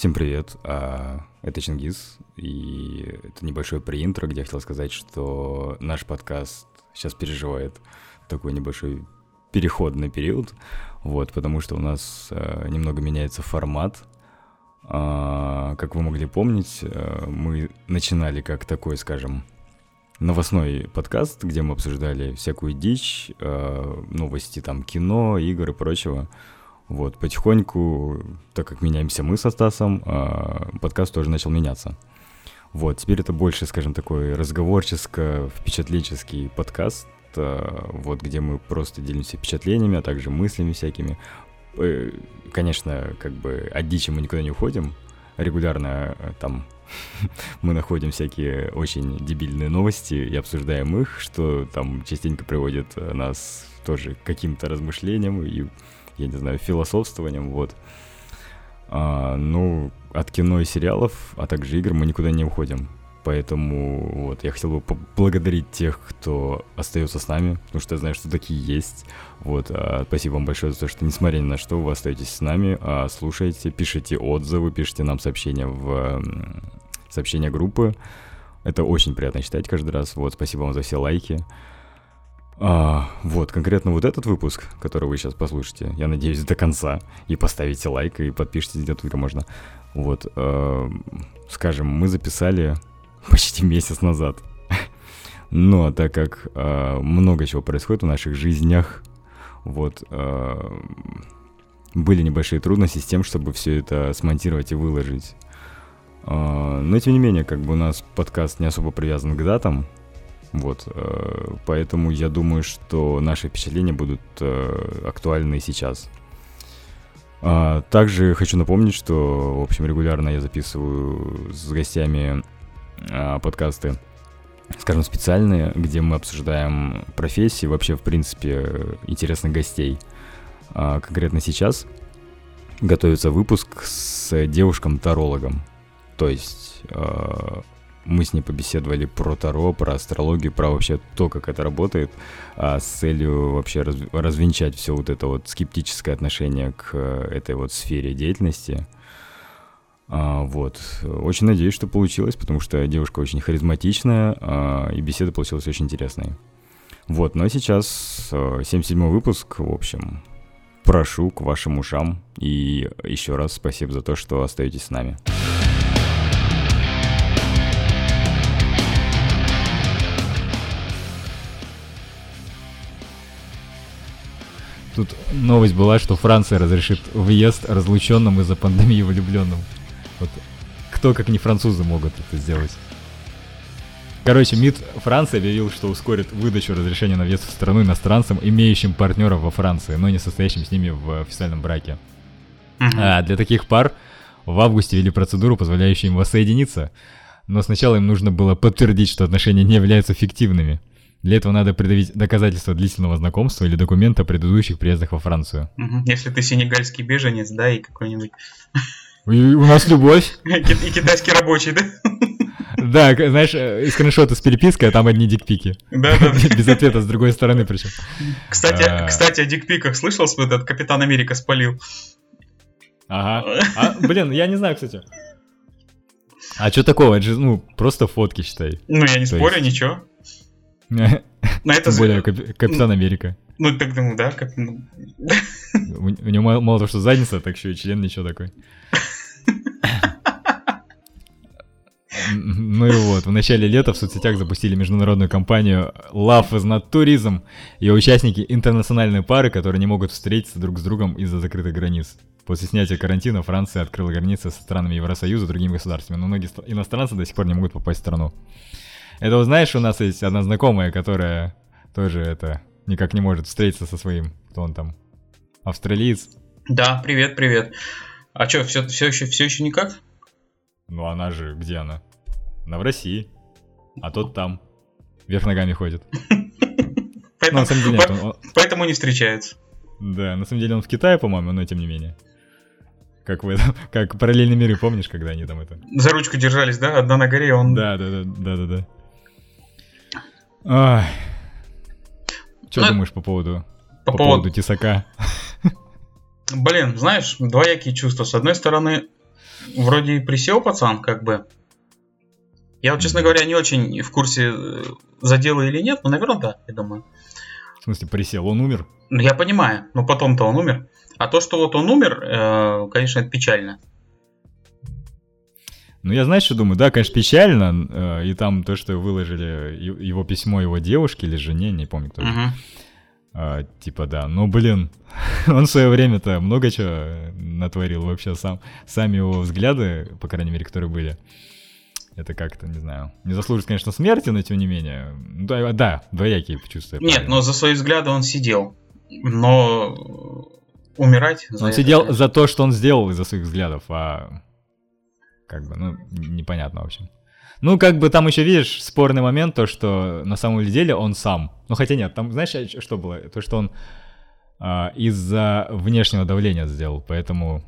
Всем привет, а, это Чингис, и это небольшой преинтро, где я хотел сказать, что наш подкаст сейчас переживает такой небольшой переходный период, вот, потому что у нас а, немного меняется формат. А, как вы могли помнить, мы начинали как такой, скажем, новостной подкаст, где мы обсуждали всякую дичь, новости там кино, игр и прочего. Вот, потихоньку, так как меняемся мы со Стасом, а, подкаст тоже начал меняться. Вот, теперь это больше, скажем, такой разговорческо-впечатленческий подкаст, а, вот, где мы просто делимся впечатлениями, а также мыслями всякими. Э, конечно, как бы от дичи мы никуда не уходим, регулярно э, там мы находим всякие очень дебильные новости и обсуждаем их, что там частенько приводит э, нас тоже к каким-то размышлениям и я не знаю, философствованием, вот. А, ну, от кино и сериалов, а также игр мы никуда не уходим. Поэтому вот я хотел бы поблагодарить тех, кто остается с нами, потому что я знаю, что такие есть. Вот, а, спасибо вам большое за то, что несмотря ни на что, вы остаетесь с нами, а, слушаете, пишите отзывы, пишите нам сообщения в сообщения группы. Это очень приятно читать каждый раз. Вот, спасибо вам за все лайки. А, вот, конкретно вот этот выпуск, который вы сейчас послушаете, я надеюсь, до конца, и поставите лайк, и подпишитесь где только можно. Вот, э, скажем, мы записали почти месяц назад. Но так как э, много чего происходит в наших жизнях, вот, э, были небольшие трудности с тем, чтобы все это смонтировать и выложить. Э, но тем не менее, как бы у нас подкаст не особо привязан к датам, вот, э, поэтому я думаю, что наши впечатления будут э, актуальны и сейчас. А, также хочу напомнить, что, в общем, регулярно я записываю с гостями а, подкасты, скажем, специальные, где мы обсуждаем профессии, вообще, в принципе, интересных гостей. А, конкретно сейчас готовится выпуск с девушком-тарологом. То есть мы с ней побеседовали про Таро, про астрологию, про вообще то, как это работает, а с целью вообще раз, развенчать все вот это вот скептическое отношение к э, этой вот сфере деятельности. А, вот. Очень надеюсь, что получилось, потому что девушка очень харизматичная, а, и беседа получилась очень интересной. Вот, но сейчас 77 э, выпуск, в общем, прошу к вашим ушам, и еще раз спасибо за то, что остаетесь с нами. Тут новость была, что Франция разрешит въезд разлученным из-за пандемии влюбленным. Вот кто, как не французы, могут это сделать? Короче, МИД Франции объявил, что ускорит выдачу разрешения на въезд в страну иностранцам, имеющим партнеров во Франции, но не состоящим с ними в официальном браке. Uh-huh. А для таких пар в августе ввели процедуру, позволяющую им воссоединиться, но сначала им нужно было подтвердить, что отношения не являются фиктивными. Для этого надо предъявить доказательства длительного знакомства или документа о предыдущих приездах во Францию. Если ты сенегальский беженец, да, и какой-нибудь... У нас любовь. И китайский рабочий, да? Да, знаешь, э, скриншоты с перепиской, а там одни дикпики. Да, да. Без ответа с другой стороны причем. Кстати, а... кстати, о дикпиках слышал, что этот Капитан Америка спалил? Ага. А, блин, я не знаю, кстати. А что такого? Это же, ну, просто фотки, считай. Ну, я не То спорю, есть... ничего. На это... Более Капитан Америка. Ну, так думаю, да. Как... У, у него мало, мало того, что задница, так еще и член ничего такой. Ну и вот, в начале лета в соцсетях запустили международную кампанию Love is not tourism. Ее участники интернациональные пары, которые не могут встретиться друг с другом из-за закрытых границ. После снятия карантина Франция открыла границы со странами Евросоюза и другими государствами, но многие иностранцы до сих пор не могут попасть в страну. Это вот знаешь, у нас есть одна знакомая, которая тоже это никак не может встретиться со своим, кто он там, австралиец. Да, привет, привет. А что, все, все еще, все еще никак? Ну она же, где она? Она в России. А тот там. Вверх ногами ходит. Поэтому, на самом деле, по- он... поэтому не встречается. Да, на самом деле он в Китае, по-моему, но тем не менее. Как в этом, как параллельные миры, помнишь, когда они там это... За ручку держались, да? Одна на горе, он... Да, да, да, да, да, да. Ай. Что ну, думаешь по поводу, по, по поводу... поводу тесака? Блин, знаешь, двоякие чувства. С одной стороны, вроде и присел пацан, как бы. Я вот, честно говоря, не очень в курсе, э, задело или нет, но, наверное, да, я думаю. В смысле, присел, он умер? Ну, я понимаю, но потом-то он умер. А то, что вот он умер, э, конечно, это печально. Ну, я знаешь, что думаю? Да, конечно, печально. Э, и там то, что выложили его письмо его девушке или жене, не помню кто. Мгм. А, типа, да. Ну, блин, он в свое время-то много чего натворил вообще сам. Сами его взгляды, по крайней мере, которые были. Это как-то, не знаю. Не заслуживает, конечно, смерти, но тем не менее. Ну, Да, да двоякие чувства. Нет, правильно. но за свои взгляды он сидел. Но э, умирать... Он это- сидел за то, что он сделал из-за своих взглядов, а как бы, ну, непонятно в общем. Ну, как бы там еще, видишь, спорный момент, то, что на самом деле он сам. Ну, хотя нет, там, знаешь, а, что было? То, что он а, из-за внешнего давления сделал, поэтому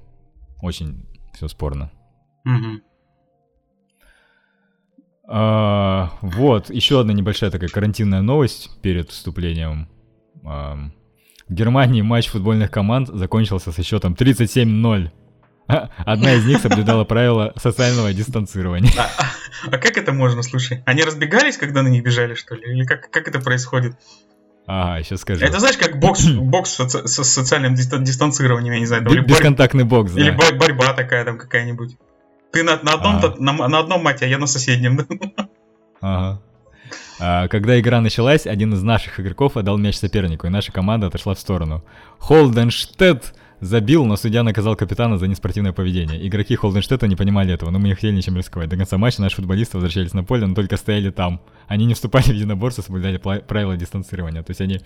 очень все спорно. Мгм. А, вот, еще одна небольшая такая карантинная новость перед вступлением. Ам, в Германии матч футбольных команд закончился со счетом 37-0. Одна из них соблюдала правила социального дистанцирования. А, а- как это можно, слушай? Они разбегались, когда на них бежали, что ли? Или как, как это происходит? Ага, сейчас скажу. Это знаешь, как бокс, бокс соци- с социальным диста- дистанцированием, я не знаю, там, или, борь- Бесконтактный бокс, или да. бо- борьба такая там какая-нибудь. Ты на, на одном, А. на, на одном мате, а я на соседнем. Ага. А, когда игра началась, один из наших игроков отдал мяч сопернику, и наша команда отошла в сторону. Холденштедт забил, но судья наказал капитана за неспортивное поведение. Игроки Холденштедта не понимали этого, но мы не хотели ничем рисковать. До конца матча наши футболисты возвращались на поле, но только стояли там. Они не вступали в единоборство, соблюдали правила дистанцирования. То есть они,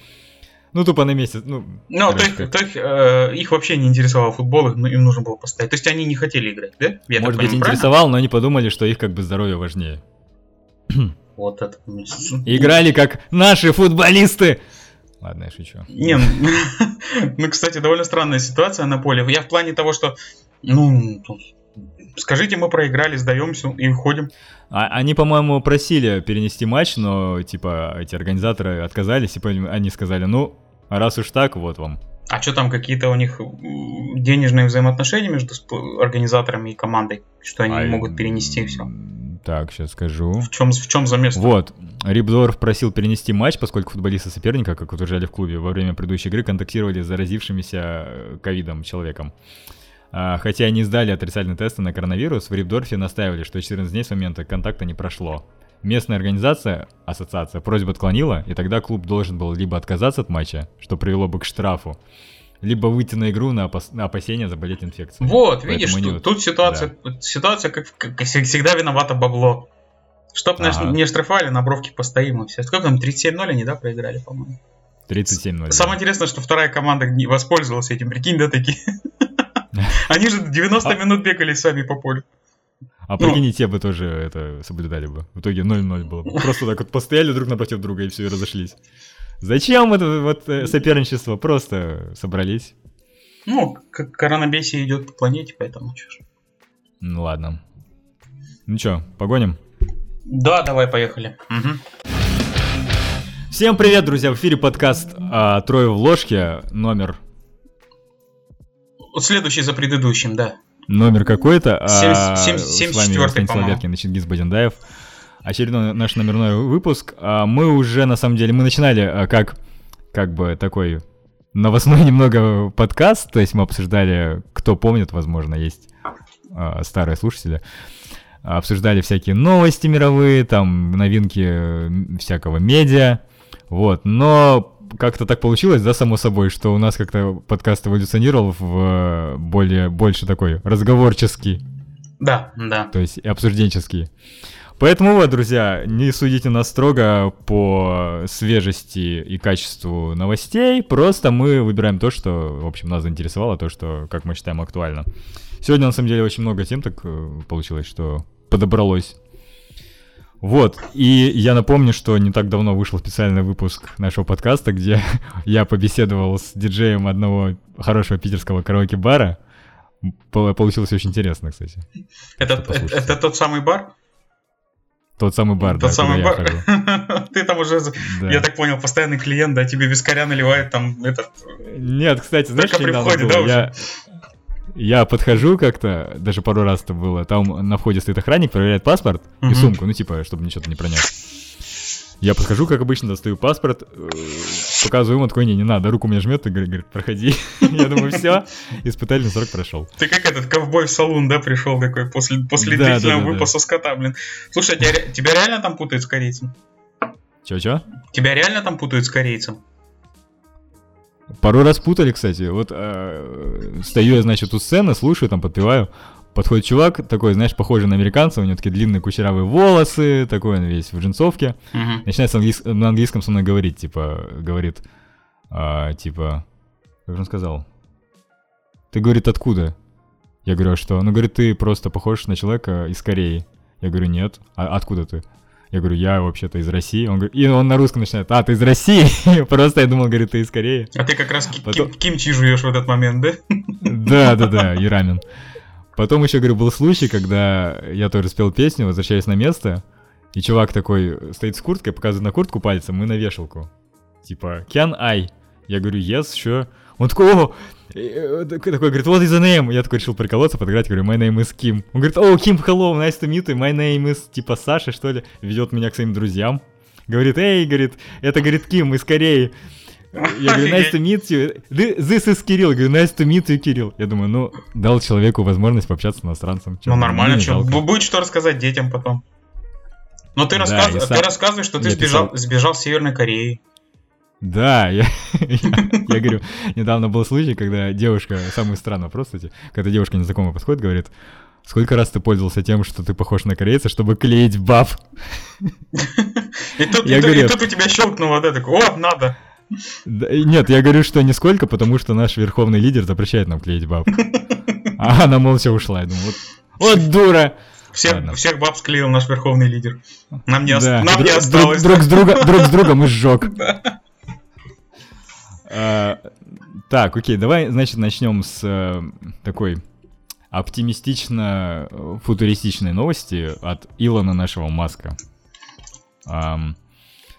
ну, тупо на месяц, ну... Ну, то есть, то есть, э, их вообще не интересовал футбол, ну, им нужно было постоять. То есть они не хотели играть, да? Я Может быть, понимаю, правильно? интересовал, но они подумали, что их как бы здоровье важнее. Вот это. Играли как наши футболисты! Ладно, я шучу. Не, ну, кстати, довольно странная ситуация на поле. Я в плане того, что, ну, скажите, мы проиграли, сдаемся и уходим. А- они, по-моему, просили перенести матч, но, типа, эти организаторы отказались, и они сказали, ну, раз уж так, вот вам. А что там, какие-то у них денежные взаимоотношения между организаторами и командой, что они А, не могут перенести все? Так, сейчас скажу. В чем, в чем замес? Вот, Рибдорф просил перенести матч, поскольку футболисты соперника, как утверждали в клубе, во время предыдущей игры контактировали с заразившимся э, ковидом человеком. А, Хотя они сдали отрицательные тесты на коронавирус, в Рибдорфе настаивали, что 14 дней с момента контакта не прошло. Местная организация, ассоциация, просьбу отклонила, и тогда клуб должен был либо отказаться от матча, что привело бы к штрафу, либо выйти на игру на, опас- на опасение заболеть инфекцией. Вот, Поэтому видишь, тут, вот- тут ситуация, ситуация как, как всегда виновата бабло. Чтоб нас Ага. не штрафали, на бровке постоим и все. Сколько там, 37-0 они, да, проиграли, по-моему? 37-0. Самое интересное, что вторая команда не воспользовалась этим, прикинь, да, такие. Они же 90 минут бегали сами по полю. А Ну. прикинь, те бы тоже это соблюдали бы. В итоге 0-0 было. бы. Просто так вот постояли друг напротив друга и все, и разошлись. Зачем это вот э, соперничество? Просто собрались. Ну, как коронабесие идет по планете, поэтому чё ж. Ну ладно. Ну чё, погоним? Да, давай, поехали. Мгм. Всем привет, друзья! В эфире подкаст а, «Трое в ложке». Номер... Следующий за предыдущим, да. Номер какой-то. а, Семь- семь- с 74-й, вами по-моему. Соловьевкин и Чингис Бадендаев. Очередной наш номерной выпуск. А, Мы уже, на самом деле, мы начинали а, как, как бы такой новостной немного подкаст, то есть мы обсуждали, кто помнит, возможно, есть а, старые слушатели, обсуждали всякие новости мировые, там новинки всякого медиа, вот, но как-то так получилось, да, само собой, что у нас как-то подкаст эволюционировал в более, больше такой разговорческий, Да, да. то есть обсужденческий. Поэтому вот, друзья, не судите нас строго по свежести и качеству новостей, просто мы выбираем то, что, в общем, нас заинтересовало, то, что, как мы считаем, актуально. Сегодня, на самом деле, очень много тем так э, получилось, что подобралось. Вот, и я напомню, что не так давно вышел специальный выпуск нашего подкаста, где я побеседовал с диджеем одного хорошего питерского караоке-бара. Пол- Получилось очень интересно, кстати. Это, это, это тот самый бар? Тот самый бар, да, Тот самый куда я бар. Ты там уже, Да. я так понял, постоянный клиент, да, тебе вискаря наливает там этот... Нет, кстати, знаешь, что при недавно входе, было? да, Я... Я подхожу как-то, даже пару раз это было, там на входе стоит охранник, проверяет паспорт и сумку, ну типа, чтобы ничего не пронес. Я подхожу, как обычно, достаю паспорт, э, показываю ему, такой, не, не надо, руку мне жмет и говорит, проходи. Я думаю, все, испытательный срок прошел. Ты как этот ковбой в салун, да, пришел такой после, после Да, да, длительного да, да. выпаса скота, блин. Слушай, а тебя, тебя реально там путают с корейцем? Чё-чё? Тебя реально там путают с корейцем? Пару раз путали, кстати. Вот э, стою я, значит, у сцены, слушаю, там подпеваю. Подходит чувак, такой, знаешь, похожий на американца, у него такие длинные кучерявые волосы, такой он весь в джинсовке. Мгм. Начинает английс- на английском со мной говорить, типа, говорит, а, типа, как же он сказал? Ты, говорит, откуда? Я говорю, а что? Ну, говорит, ты просто похож на человека из Кореи. Я говорю, нет. А откуда ты? Я говорю, я вообще-то из России. Он говорит, и он на русском начинает, а, ты из России? Просто я думал, говорит, ты из Кореи. А ты как раз Потом- ким- кимчи жуешь в этот момент, да? Да, да, да, и рамен. Потом еще, говорю, был случай, когда я тоже спел песню, возвращаясь на место, и чувак такой стоит с курткой, показывает на куртку пальцем и на вешалку. Типа, can I? Я говорю, yes, sure. Он такой, о, э, такой, говорит, what is the name? Я такой решил приколоться, подыграть, говорю, my name is Kim. Он говорит, о, Kim, hello, nice to meet you, my name is, типа, Саша, что ли? Ведет меня к своим друзьям. Говорит, эй, говорит, это, говорит, Ким из Кореи. Я говорю, nice to meet you. Thi- This is Кирилл. Я говорю, nice to meet you, Кирилл. Я думаю, ну, дал человеку возможность пообщаться с иностранцем. Ну нормально, что, будет что рассказать детям потом. Но ты, Да, рассказ- ты сам- рассказываешь, что ты я сбежал, писал. сбежал с Северной Кореи. Да, я, я, я говорю, недавно был случай, когда девушка, самый странный вопрос, кстати, когда девушка незнакомая подходит, говорит, сколько раз ты пользовался тем, что ты похож на корейца, чтобы клеить баб? И тут, Я и, и тут у тебя щелкнуло, да, такой, о, надо. Нет, я говорю, что нисколько, потому что наш верховный лидер запрещает нам клеить баб. А она молча ушла, я думаю, вот, вот дура! Всех, Ладно. всех баб склеил наш верховный лидер. Нам не, Да, нам не друг- осталось. Друг, друг с друга, друг с другом и сжег. А, Так, окей, давай, значит, начнем с э, такой оптимистично-футуристичной новости от Илона нашего Маска. Ам,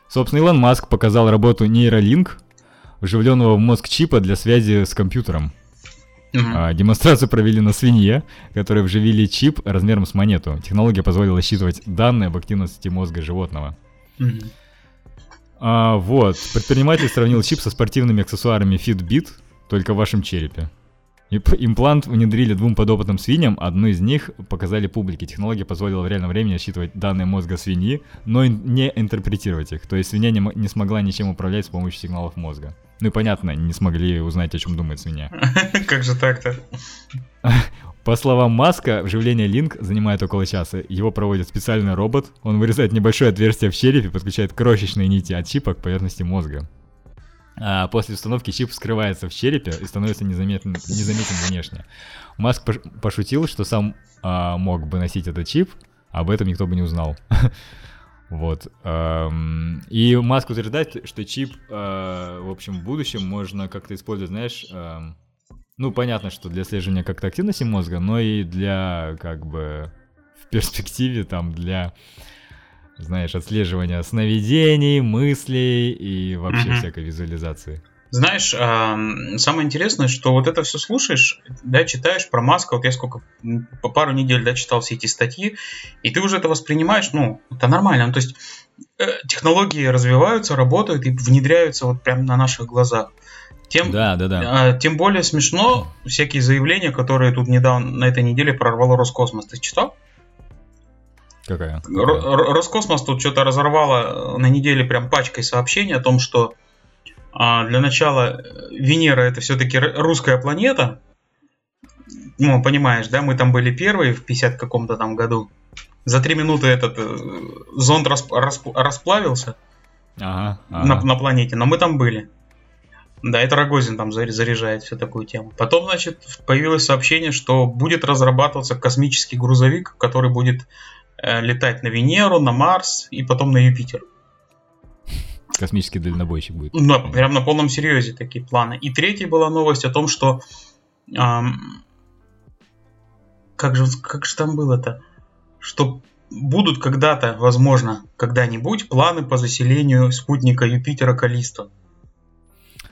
Собственно, Илон Маск показал работу нейролинк, вживленного в мозг чипа для связи с компьютером. А, Демонстрацию провели на свинье, которые вживили чип размером с монету. Технология позволила считывать данные об активности мозга животного. Мгм. А, вот, предприниматель сравнил чип со спортивными аксессуарами Fitbit, только в вашем черепе. Имплант внедрили двум подопытным свиньям, одну из них показали публике. Технология позволила в реальном времени считывать данные мозга свиньи, но не интерпретировать их. То есть свинья не, не смогла ничем управлять с помощью сигналов мозга. Ну и понятно, не смогли узнать, о чем думает свинья. Как же так-то? По словам Маска, вживление Link занимает около часа. Его проводит специальный робот. Он вырезает небольшое отверстие в черепе, подключает крошечные нити от чипа к поверхности мозга. А после установки чип скрывается в черепе и становится незаметен, незаметен внешне. Маск пош- пошутил, что сам а, мог бы носить этот чип, об этом никто бы не узнал. Вот. И Маск утверждает, что чип, а, в общем, в будущем можно как-то использовать, знаешь, ну, понятно, что для слежения как-то активности мозга, но и для, как бы, в перспективе, там, для, знаешь, отслеживания сновидений, мыслей и вообще Мгм. всякой визуализации. Знаешь, ам, самое интересное, что вот это все слушаешь, да, читаешь про Маска, вот я сколько, по пару недель, да, читал все эти статьи, и ты уже это воспринимаешь, ну, это нормально, ну, то есть э, технологии развиваются, работают и внедряются вот прямо на наших глазах. Тем, Да, да, да. а, тем более смешно всякие заявления, которые тут недавно, на этой неделе прорвало Роскосмос. Ты читал? Какая? Ро- Ро- Роскосмос тут что-то разорвало э, на неделе прям пачкой сообщений о том, что а, для начала э, Венера это все-таки русская планета. Ну, понимаешь, да, мы там были первые в 50 каком-то там году. За три минуты этот э, зонд расп- расп- расплавился Ага, на, ага. на планете, но мы там были. Да, это Рогозин там заря- заряжает всю такую тему. Потом, значит, появилось сообщение, что будет разрабатываться космический грузовик, который будет летать на Венеру, на Марс и потом на Юпитер. Космический дальнобойщик будет. На, прям на полном серьезе такие планы. И третья была новость о том, что... ам, как, же, как же там было-то? Что будут когда-то, возможно, когда-нибудь планы по заселению спутника Юпитера Калисто.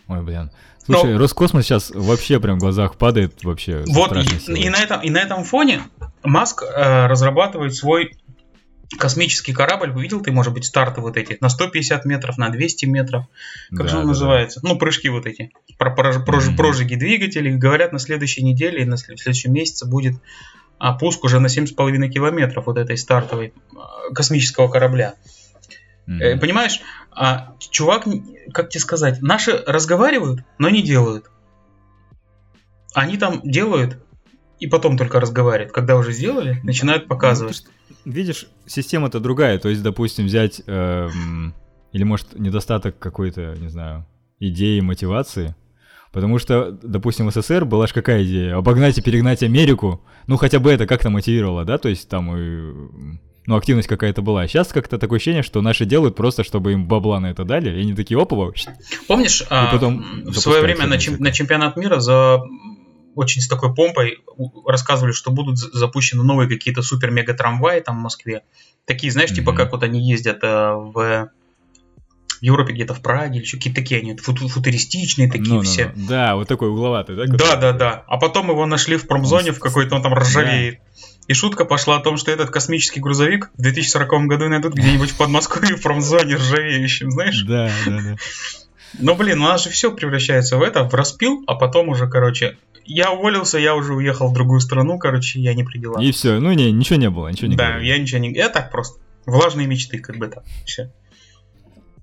Ой, блин. Слушай, Но- Роскосмос сейчас вообще прям в глазах падает вообще. Вот, и, и на этом, и на этом фоне Маск э, разрабатывает свой космический корабль. Видел ты, может быть, старты вот эти? На 150 метров, на 200 метров. Как Да, же он да, называется? Ну, прыжки вот эти. Про, прож- прож- Мгм. прожиги двигателей. Говорят, на следующей неделе и на следующем месяце будет а, пуск уже на 7,5 километров вот этой стартовой а, космического корабля. да. Э, понимаешь, а, чувак, как тебе сказать, наши разговаривают, но не делают. Они там делают и потом только разговаривают. Когда уже сделали, начинают показывать. Ну, ты ж- Видишь, система-то другая. То есть, допустим, взять... эм, или, может, недостаток какой-то, не знаю, идеи, мотивации. Потому что, допустим, в СССР была же какая идея? Обогнать и перегнать Америку. Ну, хотя бы это как-то мотивировало, да? То есть там и... Ну, активность какая-то была. А сейчас как-то такое ощущение, что наши делают просто, чтобы им бабла на это дали. И они такие, опа, Помнишь, а, потом м, в свое время на, чем- на чемпионат мира за очень с такой помпой рассказывали, что будут за- запущены новые какие-то супер-мега-трамваи там в Москве. Такие, знаешь, типа Мгм. как вот они ездят э, в Европе, где-то в Праге, или еще какие-то такие они футу- футуристичные такие Ну, ну, все. ну. Да, вот такой угловатый, да? Да, да, да. А потом его нашли в промзоне Он в какой-то, он там ржавеет. И шутка пошла о том, что этот космический грузовик в 2040 году найдут где-нибудь в Подмосковье в промзоне ржавеющем, знаешь? Да, да, да. Но, блин, у нас же все превращается в это, в распил, а потом уже, короче, я уволился, я уже уехал в другую страну, короче, я не при делах. И все. Ну, не, ничего не было, ничего не да, говорили. я ничего не... Я так просто. Влажные мечты, как бы так. Все.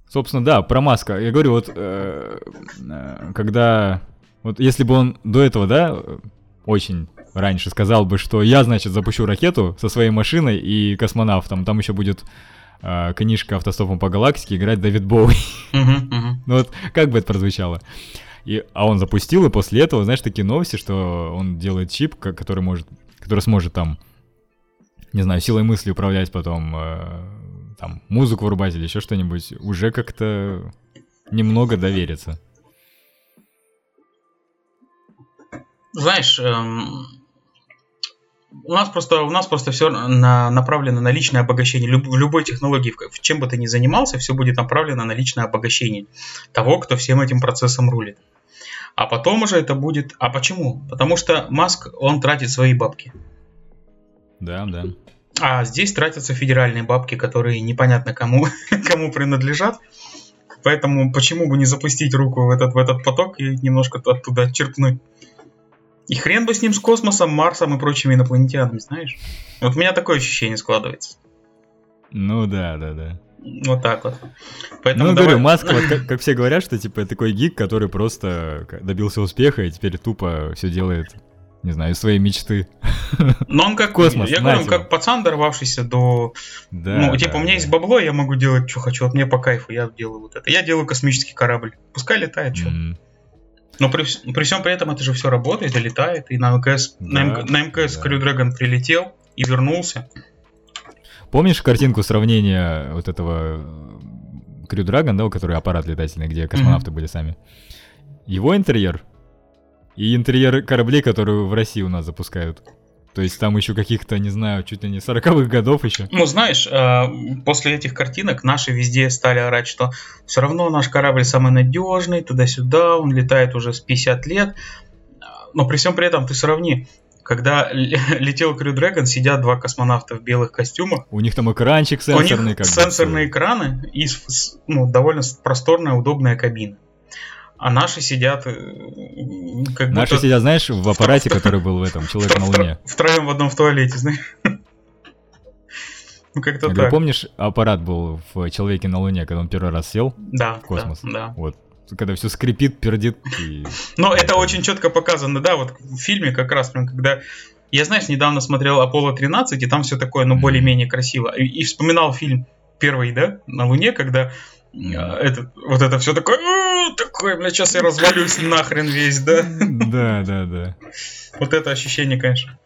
Собственно, да, про Маска. Я говорю, вот э, э, когда... Вот если бы он до этого, да, очень раньше сказал бы, что я, значит, запущу ракету со своей машиной и космонавтом, там еще будет э, книжка «Автостопом по галактике» играть Дэвид Боуи. Ну вот как бы это прозвучало? И, а он запустил, и после этого, знаешь, такие новости, что он делает чип, ко- который может, который сможет там, не знаю, силой мысли управлять потом, э, там, музыку вырубать или еще что-нибудь, уже как-то немного довериться. Знаешь, эм, у нас просто у нас просто все направлено на личное обогащение. Люб- в любой технологии, в чем бы ты ни занимался, все будет направлено на личное обогащение того, кто всем этим процессом рулит. А потом уже это будет. А почему? Потому что Маск он тратит свои бабки. Да, да. А здесь тратятся федеральные бабки, которые непонятно кому, кому принадлежат. Поэтому почему бы не запустить руку в этот, в этот поток и немножко оттуда черпнуть? И хрен бы с ним, с космосом, Марсом и прочими инопланетянами, знаешь? Вот у меня такое ощущение складывается. Ну да, да, да. Вот так вот. Поэтому ну, давай- говорю, Маск, вот как, как все говорят, что типа такой гик, который просто добился успеха и теперь тупо все делает, не знаю, из своей мечты. Но он как, Космос, я говорю, он как пацан, дорвавшийся до... Да, ну, да, типа, у меня да. есть бабло, я могу делать, что хочу. Вот мне по кайфу, я делаю вот это. Я делаю космический корабль. Пускай летает, что. М. Но при, при всем при этом это же все работает и летает. И на МКС, на, Да, МК на МКС да. Crew Dragon прилетел и вернулся. Помнишь картинку сравнения вот этого Крю Драгон, да, у которой аппарат летательный, где космонавты были сами? Его интерьер и интерьер кораблей, которые в России у нас запускают. То есть там еще каких-то, не знаю, чуть ли не 40-х годов еще. Ну, знаешь, э, после этих картинок наши везде стали орать, что все равно наш корабль самый надежный, туда-сюда, он летает уже с 50 лет. Но при всем при этом ты сравни, когда летел Crew Dragon, сидят два космонавта в белых костюмах, У них там экранчик у сенсорный. них как сенсорные экраны и ну, довольно просторная, удобная кабина. А наши сидят э, как Наши будто сидят, знаешь, в аппарате, который был в этом «Человек на Луне». втроем в одном в туалете, знаешь. Ну, как-то так. помнишь, аппарат был в «Человеке на Луне», когда он первый раз сел Да, в космос? да, да. Вот. Когда все скрипит, пердит. И... Но это очень четко показано, да, вот в фильме как раз, прям, когда... Я, знаешь, недавно смотрел Аполло 13, и там все такое, ну, более-менее красиво. И, и вспоминал фильм первый, да, на Луне, когда э, этот, вот это все такое, «У, такое, бля, сейчас я развалюсь нахрен весь, да. Да, да, да. Вот это ощущение, конечно.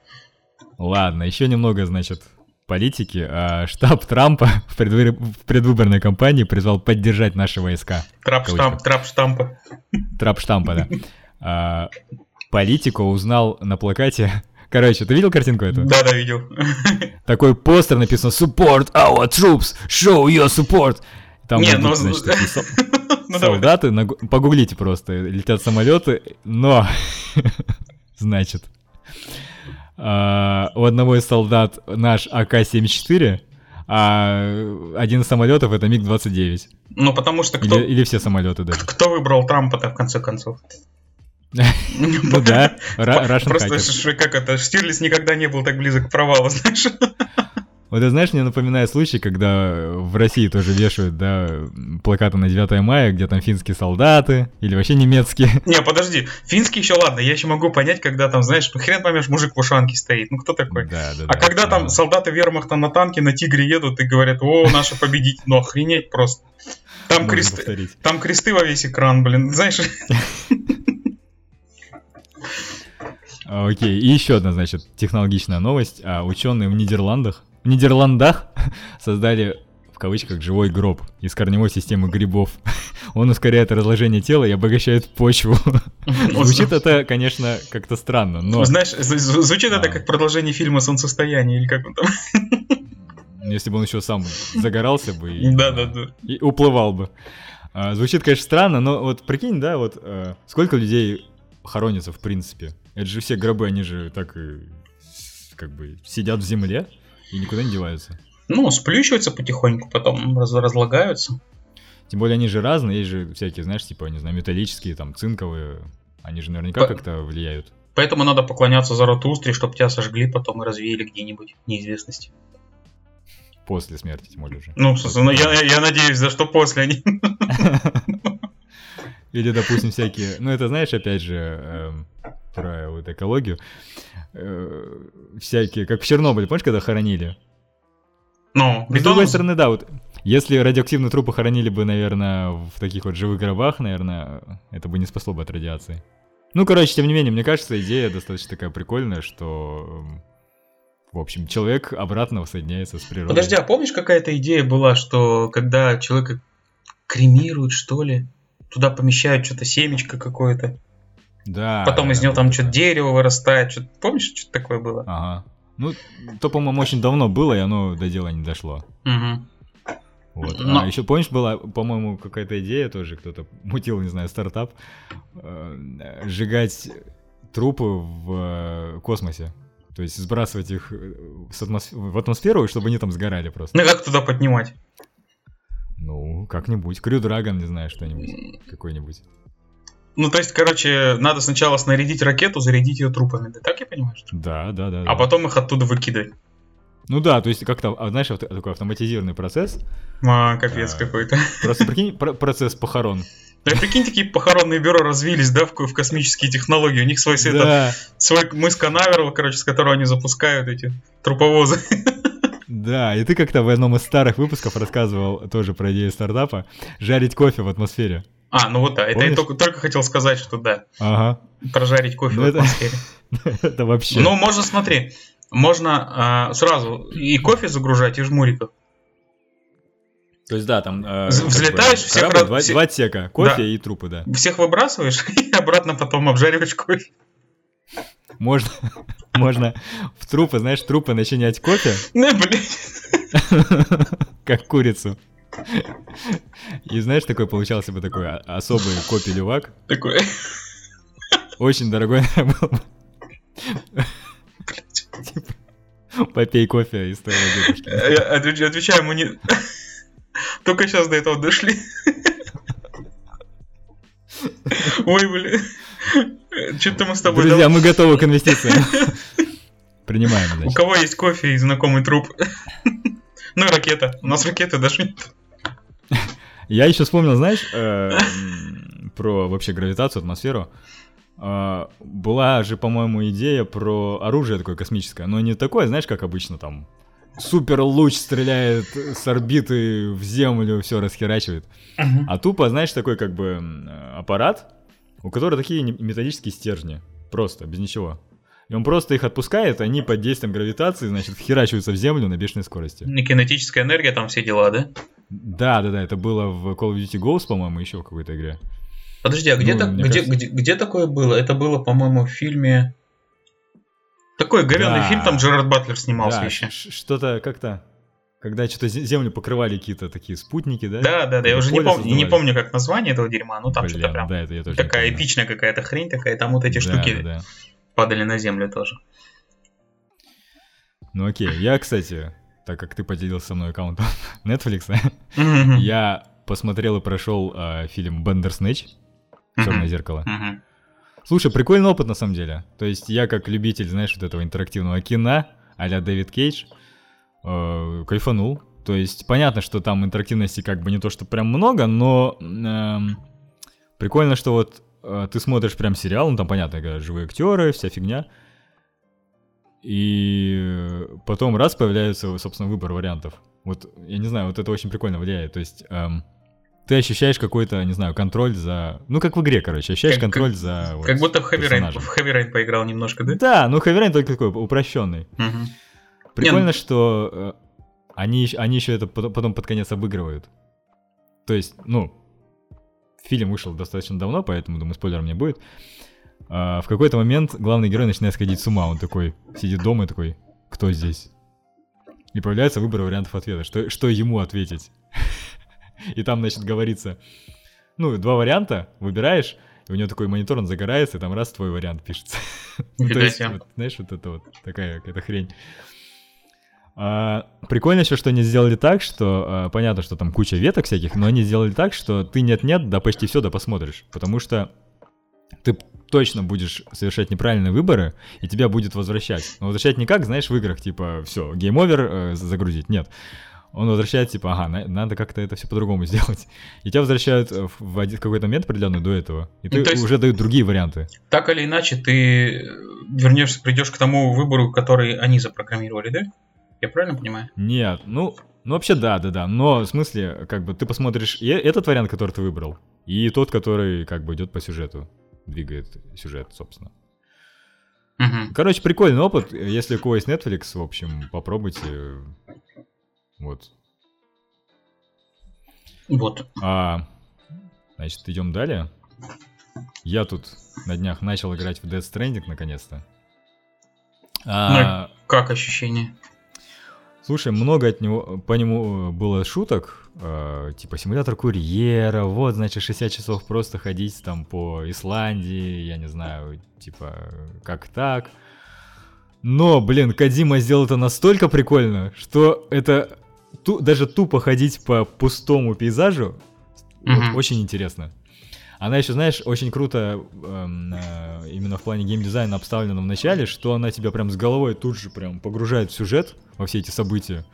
Ладно, еще немного, значит, политики. А, штаб Трампа в, предвы- в предвыборной кампании призвал поддержать наши войска. Трап-штамп, трап-штампа. Трап штампа, да. А, Политико узнал на плакате... Короче, ты видел картинку эту? Да-да, видел. Такой постер написано «Support our troops! Show your support!» Там Не, вот, ну, значит, Ну. Солдаты, погуглите просто, летят самолеты, но, значит, а, у одного из солдат наш АК-74, а один из самолетов это МиГ-29. Ну, потому что кто, Или, или все самолеты даже. кто выбрал Трампа-то в конце концов? Ну да, Russian Просто как это, Штирлиц никогда не был так близок к провалу, знаешь? Вот это, знаешь, мне напоминает случай, когда в России тоже вешают, да, плакаты на 9 мая, где там финские солдаты, или вообще немецкие. Не, подожди, финский еще ладно, я еще могу понять, когда там, знаешь, ну хрен поймешь, мужик в ушанке стоит, ну кто такой? Да, да, А да. когда там Ага. солдаты вермахта на танке на тигре едут и говорят, о, наши победить, ну охренеть просто. Там Можно кресты, повторить. там кресты во весь экран, блин, знаешь? Окей, и еще одна, значит, технологичная новость. А, ученые в Нидерландах, Нидерландах создали в кавычках живой гроб из корневой системы грибов. Он ускоряет разложение тела и обогащает почву. Звучит это, конечно, как-то странно, но Знаешь, звучит это А. как продолжение фильма «Солнцестояние» или как он там. если бы он еще сам загорался бы и, Да-да-да. и уплывал бы. А, Звучит, конечно, странно, но вот прикинь, да, вот э, сколько людей хоронится в принципе. Это же все гробы, они же так как бы сидят в земле и никуда не деваются. Ну, сплющиваются потихоньку, потом раз- разлагаются. Тем более они же разные, есть же всякие, знаешь, типа, не знаю, металлические, там, цинковые. Они же наверняка По- как-то влияют. Поэтому надо поклоняться Заратустре, чтобы тебя сожгли потом и развеяли где-нибудь в неизвестности. После смерти, тем более уже. Ну, собственно, я, я- я надеюсь, за что после они. Или, допустим, всякие... Ну, это, знаешь, опять же, эм, вот экологию. Э, всякие, как в Чернобыле, помнишь, когда хоронили? Ну, Но, с бетон... другой стороны, да, вот если радиоактивные трупы хоронили бы, наверное, в таких вот живых гробах, наверное, это бы не спасло бы от радиации. Ну, короче, тем не менее, мне кажется, идея достаточно такая прикольная, что, в общем, человек обратно воссоединяется с природой. Подожди, а помнишь, какая-то идея была, что когда человека кремируют, что ли, туда помещают что-то семечко какое-то, Да. потом да, из него там что-то дерево вырастает, что помнишь, что такое было? Ага. Ну, то, по-моему, очень давно было, и оно до дела не дошло. Мгм. Вот. Но- А еще помнишь, была, по-моему, какая-то идея тоже, кто-то мутил, не знаю, стартап, э, сжигать трупы в э, космосе. То есть сбрасывать их э, с атмосф- в атмосферу, чтобы они там сгорали просто. Ну как туда поднимать? Ну, как-нибудь. Крю Драгон, не знаю, что-нибудь. Какой-нибудь. Ну, то есть, короче, надо сначала снарядить ракету, зарядить ее трупами, да так я понимаю? что? Да, да, да. А да. потом их оттуда выкидывать. Ну да, то есть как-то, а, знаешь, такой автоматизированный процесс. А, капец А. какой-то. Просто прикинь, про- процесс похорон. Да прикинь, такие похоронные бюро развились, да, в, в космические технологии. У них свой, это, Да, свой мыс Канаверал, короче, с которого они запускают эти труповозы. да, и ты как-то в одном из старых выпусков рассказывал тоже про идею стартапа жарить кофе в атмосфере. А, ну вот да, это я Помнишь? только, только хотел сказать, что да, Ага. прожарить кофе Ну в атмосфере. Это вообще. Ну, можно, смотри, можно а, сразу и кофе загружать, и жмуриков. То есть да, там э, взлетаешь, бы всех корабль, раз- два, все- два отсека, кофе Да. и трупы, да. Всех выбрасываешь и обратно потом обжариваешь кофе. Можно, можно в трупы, знаешь, трупы начинять кофе, Ну, блядь. как курицу. И знаешь, такой получался бы такой особый копи-лювак. Такой. Очень дорогой был бы. Типа, Попей кофе из твоего дедушки. Отвеч- Отвечаю, мы не... Только сейчас до этого дошли. Ой, блин. Что-то мы с тобой... Друзья, мы готовы к инвестициям. Принимаем, У значит. кого есть кофе и знакомый труп? Ну и ракета. У нас ракеты даже нет. Я еще вспомнил, знаешь, э, м, про вообще гравитацию, атмосферу. А, Была же, по-моему, идея про оружие такое космическое, но не такое, знаешь, как обычно там супер луч стреляет с орбиты в землю, все расхерачивает. А тупо, знаешь, такой как бы аппарат, у которого такие не- металлические стержни. Просто, без ничего. И он просто их отпускает, они под действием гравитации, значит, херачиваются в землю на бешеной скорости. И кинетическая энергия, там все дела, да? Да, да, да, это было в Call of Duty Ghost, по-моему, еще в какой-то игре. Подожди, а где, Ну, так- где, кажется- где, где такое было? Это было, по-моему, в фильме... Такой говенный Да. фильм, там Джерард Батлер снимался Да, еще. что-то как-то когда что-то землю покрывали какие-то такие спутники, да? Да, да, да, я уже не помню, не помню, как название этого дерьма, ну там что-то прям да, это я тоже такая эпичная какая-то хрень такая, там вот эти Да, штуки да, да. падали на землю тоже. Ну окей, я, кстати, так как ты поделился со мной аккаунтом Netflix, я посмотрел и прошел э, фильм Бендерснэч, Черное зеркало. Слушай, прикольный опыт на самом деле. То есть я как любитель, знаешь, вот этого интерактивного кино, а-ля Дэвид Кейдж, э, кайфанул. То есть понятно, что там интерактивности как бы не то, что прям много, но эм, прикольно, что вот э, ты смотришь прям сериал, ну там понятно, когда живые актеры, вся фигня. И потом раз появляется, собственно, выбор вариантов. Вот, я не знаю, вот это очень прикольно влияет. То есть эм, ты ощущаешь какой-то, не знаю, контроль за... Ну, как в игре, короче, ощущаешь Как- контроль за... вот Как будто в персонажем. в поиграл немножко, да? Да, ну Rain только такой упрощенный. Мгм. Прикольно, ну- что э, они, они еще это потом, потом под конец обыгрывают. То есть, ну, фильм вышел достаточно давно, поэтому, думаю, спойлером не будет. А, в какой-то момент главный герой начинает сходить с ума. Он такой сидит дома и такой, кто здесь? И появляется выбор вариантов ответа. Что, что ему ответить? И там, значит, говорится, ну, два варианта, выбираешь, и у него такой монитор, он загорается, и там раз твой вариант пишется. Ну, То есть, вот, знаешь, вот это вот такая какая-то хрень. А, прикольно еще, что они сделали так, что а, понятно, что там куча веток всяких, но они сделали так, что ты нет-нет, да почти все, да посмотришь. Потому что ты точно будешь совершать неправильные выборы, и тебя будет возвращать. Но возвращать не как, знаешь, в играх, типа, все, game over, э, загрузить. Нет. Он возвращает, типа, ага, на- надо как-то это все по-другому сделать. И тебя возвращают э, в в один какой-то момент определенный до этого. И ты Ну, то есть- уже дают другие варианты. Так или иначе, ты э, вернешься, придешь к тому выбору, который они запрограммировали, да? Я правильно понимаю? Нет, ну, ну вообще да, да, да. Но в смысле, как бы ты посмотришь и этот вариант, который ты выбрал, и тот, который как бы идет по сюжету, двигает сюжет, собственно. Мгм. Короче, прикольный опыт. Если у кого есть Netflix, в общем, попробуйте. Вот. Вот. А, значит, идем далее. Я тут на днях начал играть в Death Stranding наконец-то. А, Как ощущение? Слушай, много от него, по нему э, было шуток, э, типа симулятор курьера, вот, значит, 60 часов просто ходить там по Исландии, я не знаю, типа, как так. Но, блин, Кадима сделал это настолько прикольно, что это ту- даже тупо ходить по пустому пейзажу вот, Мгм. очень интересно. Она еще, знаешь, очень круто эм, э, именно в плане геймдизайна обставлена в начале, что она тебя прям с головой тут же прям погружает в сюжет, во все эти события.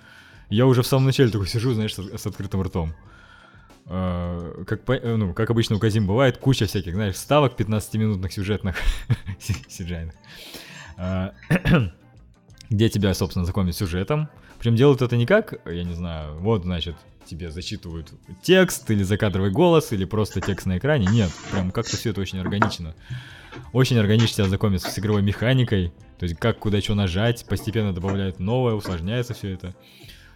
Я уже в самом начале такой сижу, знаешь, с, с открытым ртом. Э, как, по- э, ну, как обычно у Казим бывает, куча всяких, знаешь, ставок 15-минутных сюжетных, сиджайных, э, где тебя, собственно, знакомят с сюжетом. Причем делают это не как, я не знаю, вот, значит, тебе зачитывают текст или закадровый голос, или просто текст на экране. Нет, прям как-то все это очень органично. Очень органично тебя знакомят с игровой механикой, то есть как куда что нажать, постепенно добавляют новое, усложняется все это.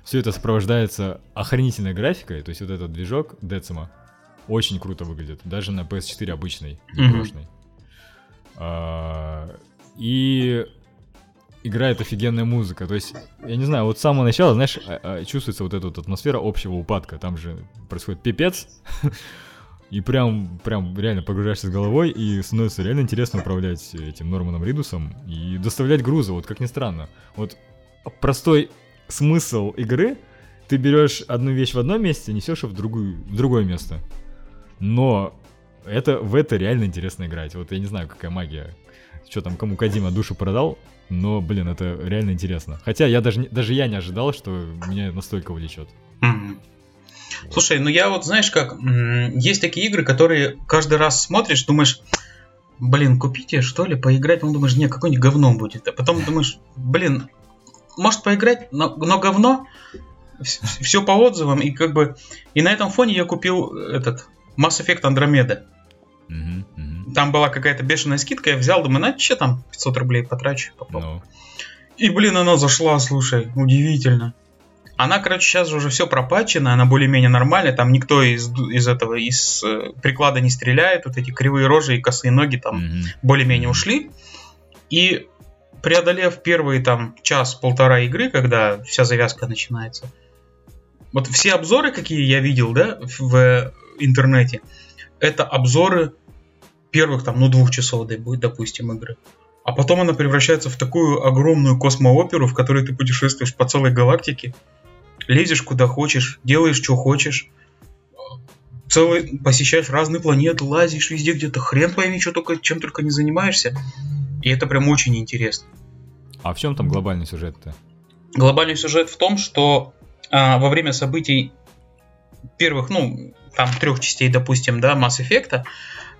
Все это сопровождается охренительной графикой, то есть вот этот движок Decima очень круто выглядит, даже на PS4 обычной, не. А, И играет офигенная музыка. То есть, я не знаю, вот с самого начала, знаешь, а- а, чувствуется вот эта вот атмосфера общего упадка. Там же происходит пипец. И прям, прям реально погружаешься с головой, и становится реально интересно управлять этим Норманом Ридусом и доставлять грузы, вот как ни странно. Вот простой смысл игры, ты берешь одну вещь в одном месте, несешь ее в, другую, в другое место. Но это, в это реально интересно играть. Вот я не знаю, какая магия. Что там, кому Кадима душу продал, но, блин, это реально интересно. Хотя я даже, даже я не ожидал, что меня настолько увлечет. Слушай, ну я вот, знаешь как, есть такие игры, которые каждый раз смотришь, думаешь, блин, купите, что ли, поиграть, ну думаешь, не, какое-нибудь говно будет. А потом думаешь, блин, может поиграть, но, но говно, все по отзывам, и как бы, и на этом фоне я купил этот Mass Effect Andromeda. Мгм. Там была какая-то бешеная скидка, я взял, думаю, на что там 500 рублей потрачу. попробую». Ну, И, блин, она зашла, слушай, удивительно. Она, короче, сейчас уже все пропачена, она более-менее нормальная, там никто из, из этого, из э, приклада не стреляет, вот эти кривые рожи и косые ноги там мгм. более-менее ушли. И преодолев первые там час-полтора игры, когда вся завязка начинается, Вот все обзоры, какие я видел, да, в интернете, это обзоры первых там, ну, двух часов, допустим, игры. А потом она превращается в такую огромную космооперу, в которой ты путешествуешь по целой галактике, лезешь куда хочешь, делаешь, что хочешь, целый, посещаешь разные планеты, лазишь везде где-то, хрен пойми, что только, чем только не занимаешься. И это прям очень интересно. А в чем там глобальный сюжет-то? Глобальный сюжет в том, что а, во время событий первых, ну, там трех частей, допустим, да, Mass Effect,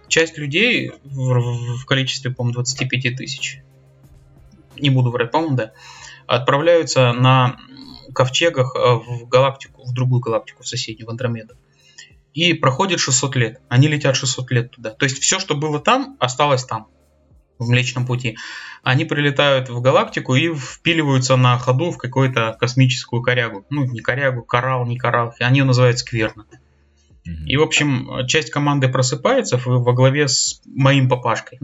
часть людей в, в количестве, по-моему, 25 тысяч, не буду врать, по-моему, да, отправляются на ковчегах э, в галактику, в другую галактику, в соседнюю, в Андромеду. И проходит 600 лет. Они летят 600 лет туда. То есть все, что было там, осталось там, в Млечном Пути. Они прилетают в галактику и впиливаются на ходу в какую-то космическую корягу. Ну, не корягу, коралл, не коралл. Они ее называют скверно. И, в общем, часть команды просыпается во главе с моим папашкой.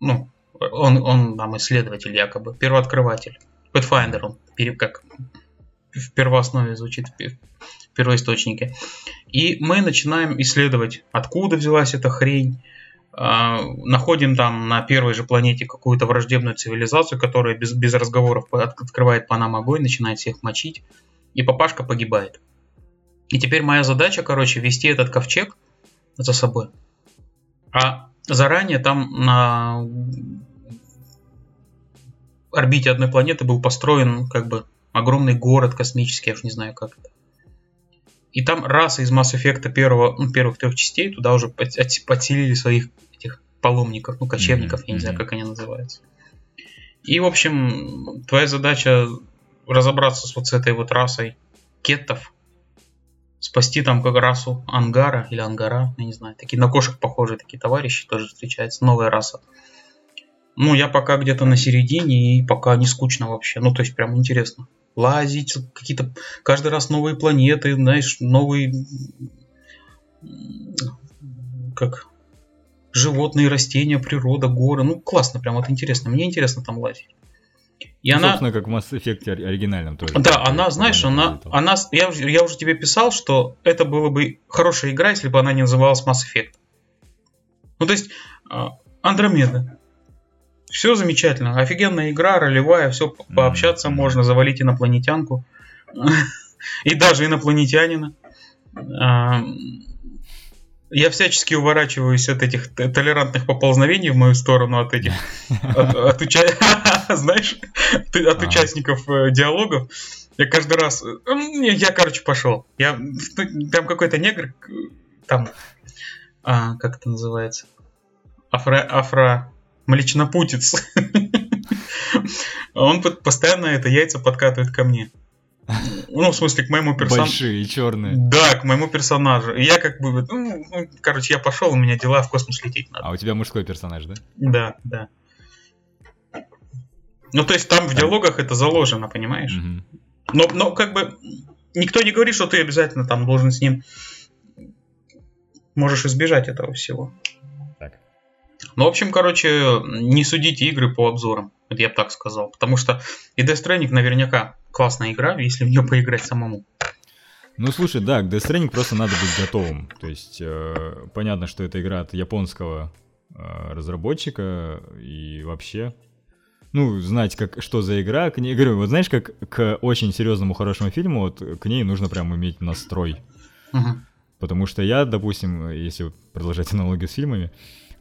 Ну, он, он там исследователь якобы, первооткрыватель. Pathfinder он, как в первооснове звучит, в первоисточнике. И мы начинаем исследовать, откуда взялась эта хрень, а, находим там на первой же планете какую-то враждебную цивилизацию, которая без, без разговоров открывает по нам огонь, начинает всех мочить, и папашка погибает. И теперь моя задача, короче, вести этот ковчег за собой. А заранее там на орбите одной планеты был построен как бы огромный город космический, я уж не знаю как это. И там раса из Mass Effect первого, ну, первых трех частей туда уже подселили своих этих паломников, ну, кочевников, mm-hmm. я не знаю, как они называются. И, в общем, твоя задача разобраться с вот с этой вот расой кеттов, спасти там как расу ангара или ангара, я не знаю, такие на кошек похожие такие товарищи тоже встречаются, новая раса. Ну, я пока где-то на середине и пока не скучно вообще, ну, то есть прям интересно. Лазить, какие-то каждый раз новые планеты, знаешь, новые как животные, растения, природа, горы. Ну, классно, прям вот интересно. Мне интересно там лазить. И ну, она... Собственно, как в Mass Effect оригинальном тоже. Да, она, знаешь, она, она, я, я уже тебе писал, что это было бы хорошая игра, если бы она не называлась Mass Effect. Ну, то есть, а, Андромеда. Все замечательно. Офигенная игра, ролевая, все пообщаться mm-hmm. можно, завалить инопланетянку. И даже инопланетянина. Я всячески уворачиваюсь от этих толерантных поползновений в мою сторону, от этих, от, от, уча... знаешь, от а. участников э, диалогов. Я каждый раз, я, короче, пошел. Я там какой-то негр, там, а, как это называется, афро, афро, млечнопутец. Он постоянно это яйца подкатывает ко мне. Ну, в смысле, к моему персонажу. Большие и черные. Да, к моему персонажу. И я как бы, ну, ну, короче, я пошел, у меня дела в космос лететь надо. А у тебя мужской персонаж, да? Да, да. Ну, то есть там в диалогах это заложено, понимаешь? Но, но как бы никто не говорит, что ты обязательно там должен с ним можешь избежать этого всего. Так. Ну, в общем, короче, не судите игры по обзорам. Вот я бы так сказал. Потому что и Death Stranding наверняка классная игра, если в нее поиграть самому. Ну слушай, да, к Death Stranding просто надо быть готовым. То есть э, понятно, что это игра от японского э, разработчика и вообще ну, знать, как, что за игра. К ней, говорю, вот знаешь, как к очень серьезному хорошему фильму, вот к ней нужно прям иметь настрой. Uh-huh. Потому что я, допустим, если продолжать аналогию с фильмами,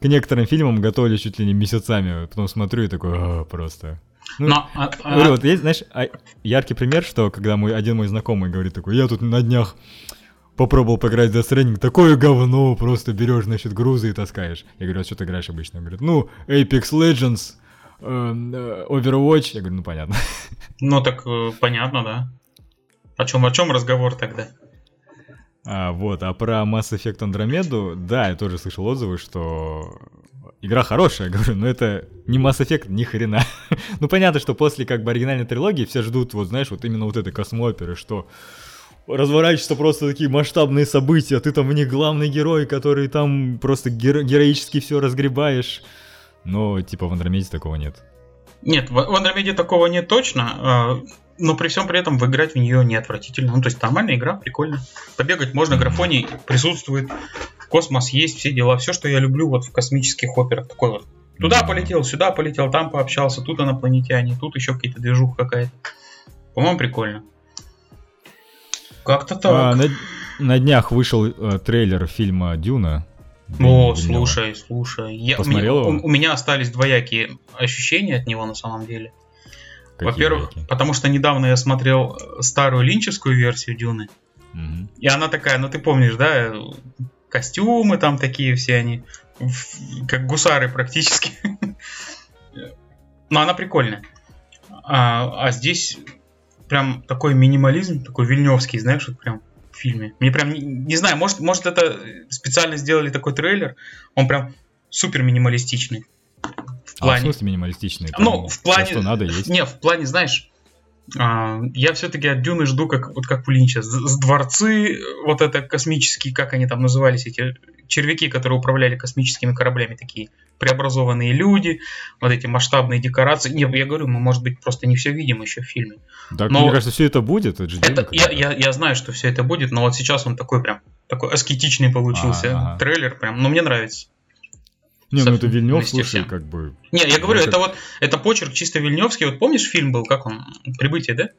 к некоторым фильмам готовлюсь чуть ли не месяцами, потом смотрю и такой, а, просто ну, Но, а, а... вот есть, знаешь, а, яркий пример, что когда мой один мой знакомый говорит такой, я тут на днях попробовал поиграть в Death Stranding, такое говно, просто берешь, значит, грузы и таскаешь. Я говорю, а что ты играешь обычно? Он говорит, ну, Apex Legends, э, э, Overwatch. Я говорю, ну, понятно. Ну, так э, понятно, да. О чем, о чем разговор тогда? А, вот, а про Mass Effect Andromeda, да, я тоже слышал отзывы, что игра хорошая, говорю, но это не Mass Effect ни хрена. ну, понятно, что после как бы оригинальной трилогии все ждут, вот знаешь, вот именно вот этой космооперы, что разворачиваются просто такие масштабные события, ты там в них главный герой, который там просто геро- героически все разгребаешь. Но, типа, в Андромеде такого нет. Нет, в, Андромеде такого нет точно. А, но при всем при этом выиграть в нее не отвратительно. Ну, то есть нормальная игра, прикольно. Побегать можно, графоний присутствует, космос есть, все дела. Все, что я люблю вот в космических операх. Такой вот. Туда полетел, сюда полетел, там пообщался, тут инопланетяне, тут еще какие-то движуха какая-то. По-моему, прикольно. Как-то так. А, на, на днях вышел э, трейлер фильма Дюна. О, слушай, слушай. Я, Посмотрел у, меня, его? у- у меня остались двоякие ощущения от него на самом деле. Какие Во-первых, какие? потому что недавно я смотрел э, старую линческую версию Дюны. Мгм. И она такая, ну ты помнишь, да, костюмы там такие все они, как гусары практически. Но она прикольная. А, а здесь прям такой минимализм, такой вильневский, знаешь, вот прям в фильме. Мне прям, не, не знаю, может, может это специально сделали такой трейлер, он прям супер минималистичный. В А в плане. смысле минималистичный? Ну, в плане... всё, что надо есть. Не, в плане, знаешь, я все-таки от Дюны жду, как, вот как у Линча, с, дворцы, вот это космические, как они там назывались, эти червяки, которые управляли космическими кораблями, такие преобразованные люди, вот эти масштабные декорации. Не, я говорю, мы, может быть, просто не все видим еще в фильме. Так, но- мне кажется, все это будет. Это Это, я, я, я знаю, что все это будет, но вот сейчас он такой прям, такой аскетичный получился. Ага, ага. Трейлер прям, но мне нравится. Не, ну это Вильнев, вместе слушай, как бы... Не, я говорю, Ну, это вот, это почерк чисто вильневский. Вот помнишь фильм был, как он, «Прибытие», да?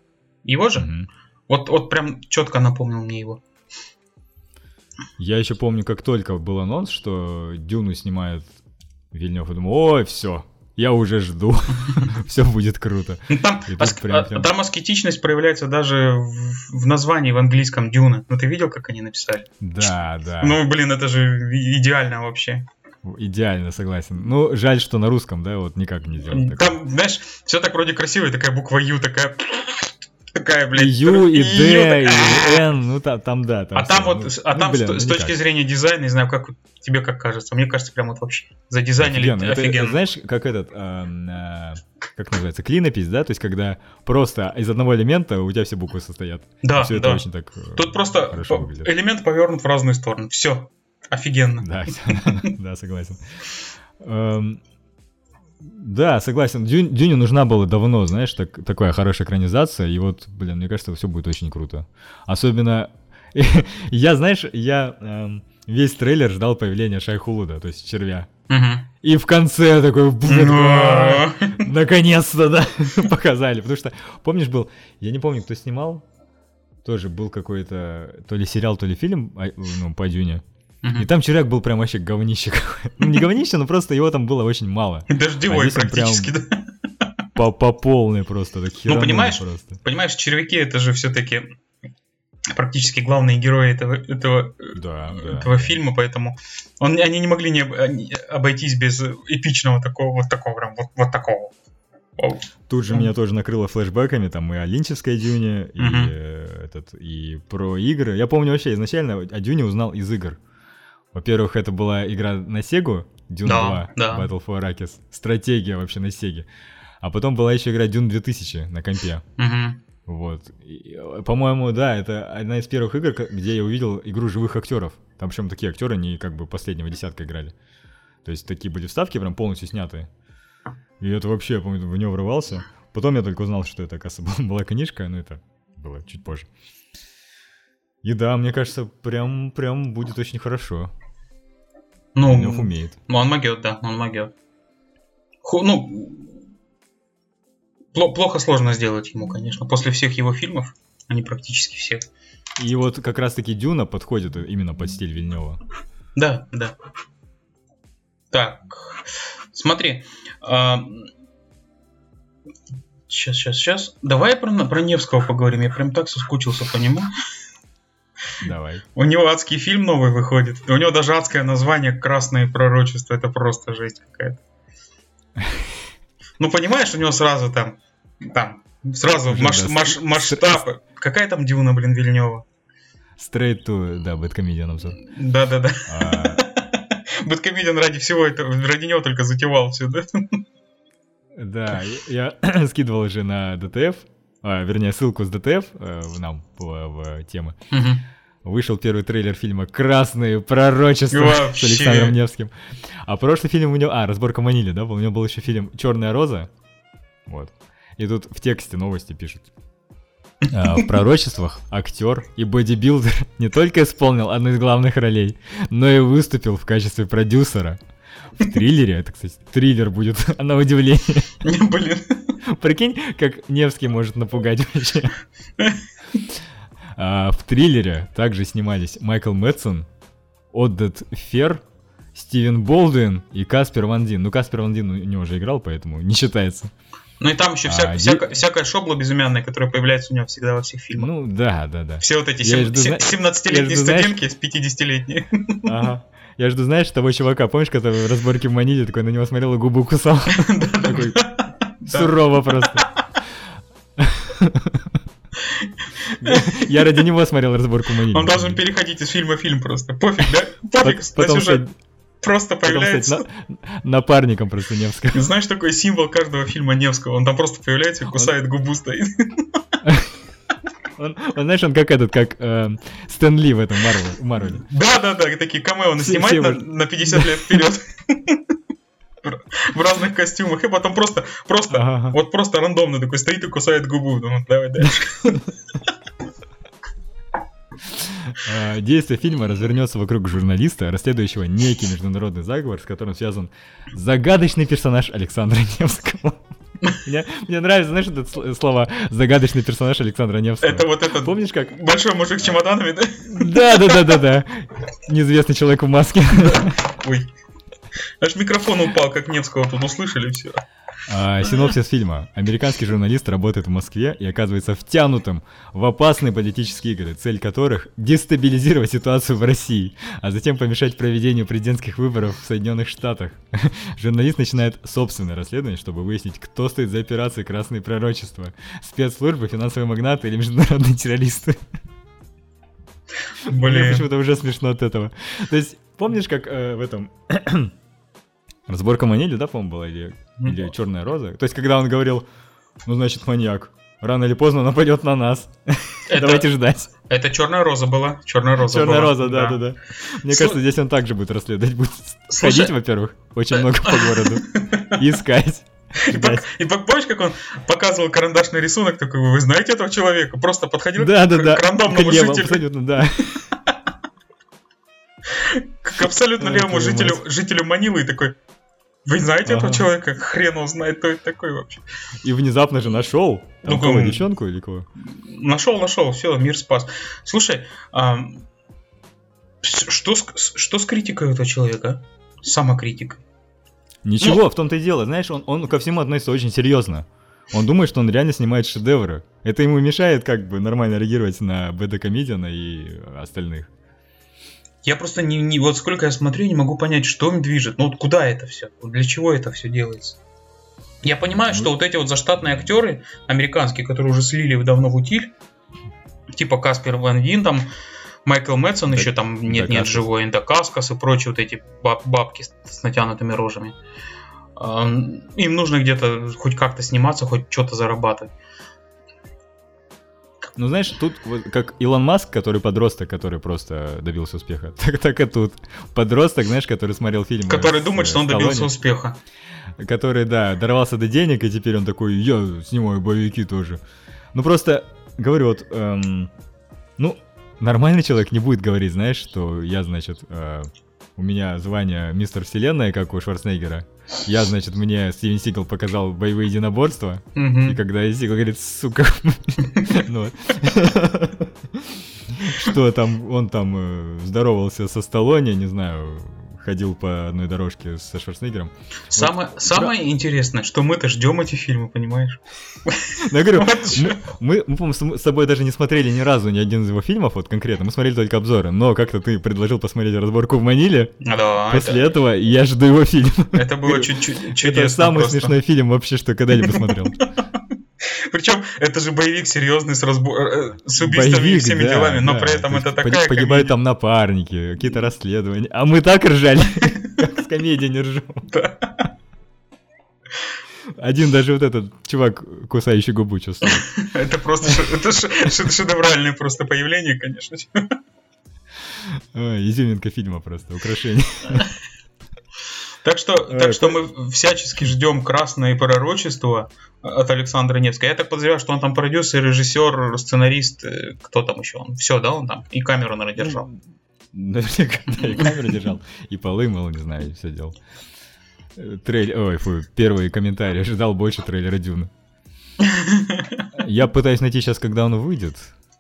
Его же? мгм. Вот, вот прям четко напомнил мне его. Я еще помню, как только был анонс, что Дюну снимает Вильнев, и думаю, ой, все, я уже жду, все будет круто. Ну, там, аск- прям- а- прям- там аскетичность проявляется даже в, в названии в английском Дюна. Ну ты видел, как они написали? Да, да, Ну, блин, это же идеально вообще. Идеально согласен. Ну, жаль, что на русском, да, вот никак не сделать. такое. Там, знаешь, все так вроде красиво, и такая буква Ю, такая... Такая, блядь. Ю, и Д, и. Н, ну та- там да. А всё, там ну, вот, а ну, там блин, с, ну, с точки зрения дизайна, не знаю, как тебе как кажется. Мне кажется, прям вот вообще задизайнили Офигенно. Это, офигенно. это знаешь, как этот, эм, э, как называется, клинопись, да? То есть, когда просто из одного элемента у тебя все буквы состоят. Да, все это да. очень так... э, Тут просто элемент повернут в разные стороны. Все. Офигенно. Да, да, согласен. Эм, Да, согласен. Дю- Дюне нужна была давно, знаешь, так, такая хорошая экранизация, и вот, блин, мне кажется, все будет очень круто. Особенно, я, знаешь, я эм, весь трейлер ждал появления Шайхулуда, то есть червя. И в конце такой, блин, Но- наконец-то, да, показали. Потому что, помнишь, был, я не помню, кто снимал, тоже был какой-то, то ли сериал, то ли фильм а, ну, по Дюне. И Мгм. там червяк был прям вообще говнище. Ну, не говнище, но просто его там было очень мало. Дождевой А он прям практически, да. По, по полной просто, так херануло Ну, понимаешь, просто. Понимаешь, червяки это же все-таки практически главные герои этого, этого, Да, да. этого фильма, поэтому он, они не могли не обойтись без эпичного такого, вот такого прям, вот, вот такого. Тут же меня тоже накрыло флешбэками, там и о Линчевской Дюне, и, э, этот, и про игры. Я помню вообще изначально о Дюне узнал из игр. Во-первых, это была игра на Сегу, Дюн Да, 2, да. Battle for Arrakis. Стратегия вообще на Сеге. А потом была еще игра Дюн 2000 на компе. Вот. И, По-моему, да, это одна из первых игр, где я увидел игру живых актеров. Там причем такие актеры не как бы последнего десятка играли. То есть такие были вставки прям полностью снятые. И это вообще, я помню, в него врывался. Потом я только узнал, что это, оказывается, была книжка, но это было чуть позже. И да, мне кажется, прям, прям будет очень хорошо. Ну, Вильнёв умеет. ну, он могет, да, он могет. Ху- ну, пло- плохо сложно сделать ему, конечно. После всех его фильмов, они практически все. И вот как раз-таки Дюна подходит именно под стиль Вильнева. Да, да. Так, смотри. Сейчас, сейчас, сейчас. Давай про, про Невского поговорим. Я прям так соскучился по нему. Давай. У него адский фильм новый выходит. У него даже адское название «Красное пророчество». Это просто жесть какая-то. Ну, понимаешь, у него сразу там... Там, сразу маш- маш- масштаб. Какая там Дюна, блин, Вильнева? Straight to, да, Бэткомедиан обзор. Да-да-да. А, Бэткомедиан ради всего этого, ради него только затевал все, да? Да, я я скидывал уже на ДТФ, а, вернее, ссылку с ДТФ э, нам в, в темы. Вышел первый трейлер фильма «Красные пророчества» с. Александром Невским. А прошлый фильм у него... А, «Разборка Манили», да? У него был еще фильм «Черная роза». Вот. И тут в тексте новости пишут. А, в пророчествах актер и бодибилдер не только исполнил одну из главных ролей, но и выступил в качестве продюсера. В триллере, это, кстати, триллер будет, на удивление. Блин. Прикинь, как Невский может напугать вообще. А, в триллере также снимались Майкл Мэтсон, Отдет Фер, Стивен Болдуин и Каспер Ван Дин. Ну, Каспер Ван Дин у него уже играл, поэтому не считается. Ну и там еще вся, А, всяка- всякая шобла безымянная, которая появляется у него всегда во всех фильмах. Ну, да, да, да. Все вот эти сем- жду, зна- се- 17-летние я жду, знаешь- студентки с 50-летней. Ага. Я жду, знаешь, того чувака, помнишь, который в разборке в Маниле такой на него смотрел и губу кусал? Такой сурово просто. Я ради него смотрел разборку в Маниле. Он должен переходить из фильма в фильм просто. Пофиг, да? Пофиг, на Потом сюжет. стать, Просто потом появляется. на- напарником просто Невского. Знаешь, такой символ каждого фильма Невского. Он там просто появляется и кусает губу стоит. Он, он, знаешь, он как этот, как э, Стэн Ли в этом Марвел, Марвеле. Да-да-да, такие камео он снимает все на, на 50 лет вперед. В разных костюмах, и потом просто, просто, Ага. вот просто рандомно такой стоит и кусает губу. Думаю, давай дальше. Э, Действие фильма развернется вокруг журналиста, расследующего некий международный заговор, с которым связан загадочный персонаж Александра Невского. Мне, мне нравится, знаешь, это сл- слова «загадочный персонаж Александра Невского». Это вот этот Помнишь как? большой мужик с чемоданами, да? Да, да, да, да, да. Неизвестный человек в маске. Ой. Аж микрофон упал, как Невского тут услышали, все. А, Синопсис фильма. Американский журналист работает в Москве и оказывается втянутым в опасные политические игры, цель которых — дестабилизировать ситуацию в России, а затем помешать проведению президентских выборов в Соединенных Штатах. Журналист начинает собственное расследование, чтобы выяснить, кто стоит за операцией «Красные пророчества» — спецслужбы, финансовые магнаты или международные террористы. Мне Блин. почему-то уже смешно от этого. То есть, помнишь, как э, в этом... Разборка Манили, да, по-моему, была? Или, Мгм. или Черная Роза? То есть, когда он говорил, ну, значит, маньяк, рано или поздно нападет на нас. Давайте ждать. это черная роза была. Черная роза Черная была, Роза, да, да, да. Мне кажется, здесь он также будет расследовать. Будет Слушай- ходить, во-первых, очень много по городу. Искать. И, пок- и пок- помнишь, как он показывал карандашный рисунок, такой, вы знаете этого человека? Просто подходил Да, да, к, да. к рандомному К левому, жителю, абсолютно, да. к абсолютно левому жителю, жителю Манилы и такой, вы знаете этого человека? Хрен он знает, кто это такой вообще. И внезапно же нашел. Там Ну, кого, девчонку или кого? Нашел, нашел, все, мир спас. Слушай, что, с, что с критикой этого человека? Самокритика. Ничего, в том-то и дело. Знаешь, он, он ко всему относится очень серьезно. Он думает, что он реально снимает шедевры. Это ему мешает как бы нормально реагировать на Бэда Комедиана и остальных. Я просто не, не- вот сколько я смотрю, не могу понять, что им движет. Ну вот куда это все? Для чего это все делается? Я понимаю, что Ну- вот эти вот заштатные актеры американские, которые уже слили давно в утиль, типа Каспер Ван Вин, там Майкл Мэтсон, Да- еще там нет, нет живой Индокаскас и прочие вот эти баб- бабки с, с натянутыми рожами. Ам, Им нужно где-то хоть как-то сниматься, хоть что-то зарабатывать. Ну, знаешь, тут вот как Илон Маск, который подросток, который просто добился успеха, так, так и тут. Подросток, знаешь, который смотрел фильм. Который думает, что он добился успеха. Который, да, дорвался до денег, и теперь он такой, я снимаю боевики тоже. Ну, просто, говорю, вот, эм, ну, нормальный человек не будет говорить, знаешь, что я, значит, э, у меня звание мистер Вселенная, как у Шварценеггера. Я, значит, мне Стивен Сигал показал боевые единоборства. Мгм. И когда Сигал говорит, сука, ну, что там, он там э, здоровался со Сталлоне, не знаю, ходил по одной дорожке со Шварценеггером. Самое, самое интересное, что мы-то ждем эти фильмы, понимаешь? Но я говорю, Вот мы, по-моему, с тобой даже не смотрели ни разу ни один из его фильмов, вот конкретно, мы смотрели только обзоры, но как-то ты предложил посмотреть разборку в Маниле, Да, после это, этого я жду его фильм. это было чуть чуть чудесно Это самый смешной фильм вообще, что когда-либо смотрел. Причем это же боевик серьезный с, разбо- э, с убийствами и Боевик, всеми да, делами, но да. при этом То это такая Погибают комедия. там напарники, какие-то расследования. А мы так ржали, как с комедией не ржем. Один даже вот этот чувак, кусающий губу, чувствует. Это просто это ше- ше- шедевральное просто появление, конечно. Ой, изюминка фильма просто, украшение. Так что, так что мы всячески ждем красное пророчество от Александра Невского. Я так подозреваю, что он там продюсер, режиссер, сценарист, э, кто там еще? Он все, да, он там и камеру, наверное, держал. Наверняка, да, и камеру держал, и полы мыл, не знаю, и все делал. Э, Трейлер, ой, фу, первый комментарий, ожидал больше трейлера Дюна. Я пытаюсь найти сейчас, когда он выйдет,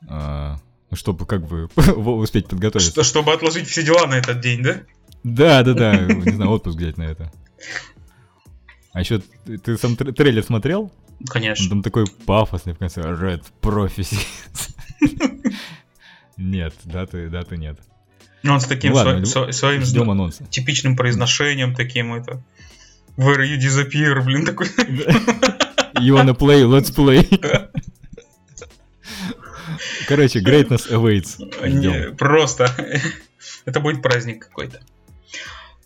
а, ну, чтобы как бы успеть подготовиться. Что, чтобы отложить все дела на этот день, да? Да, да, да, не знаю, отпуск взять на это. А еще ты сам трейлер смотрел? Конечно. Он там такой пафосный в конце. Red Prophecy. Нет, даты, даты нет. Он с таким Ну ладно, сво- сво- своим Ждем анонса. типичным произношением таким это. Where you disappear, блин, такой. You wanna play, let's play. Короче, greatness awaits. Не, просто. Это будет праздник какой-то.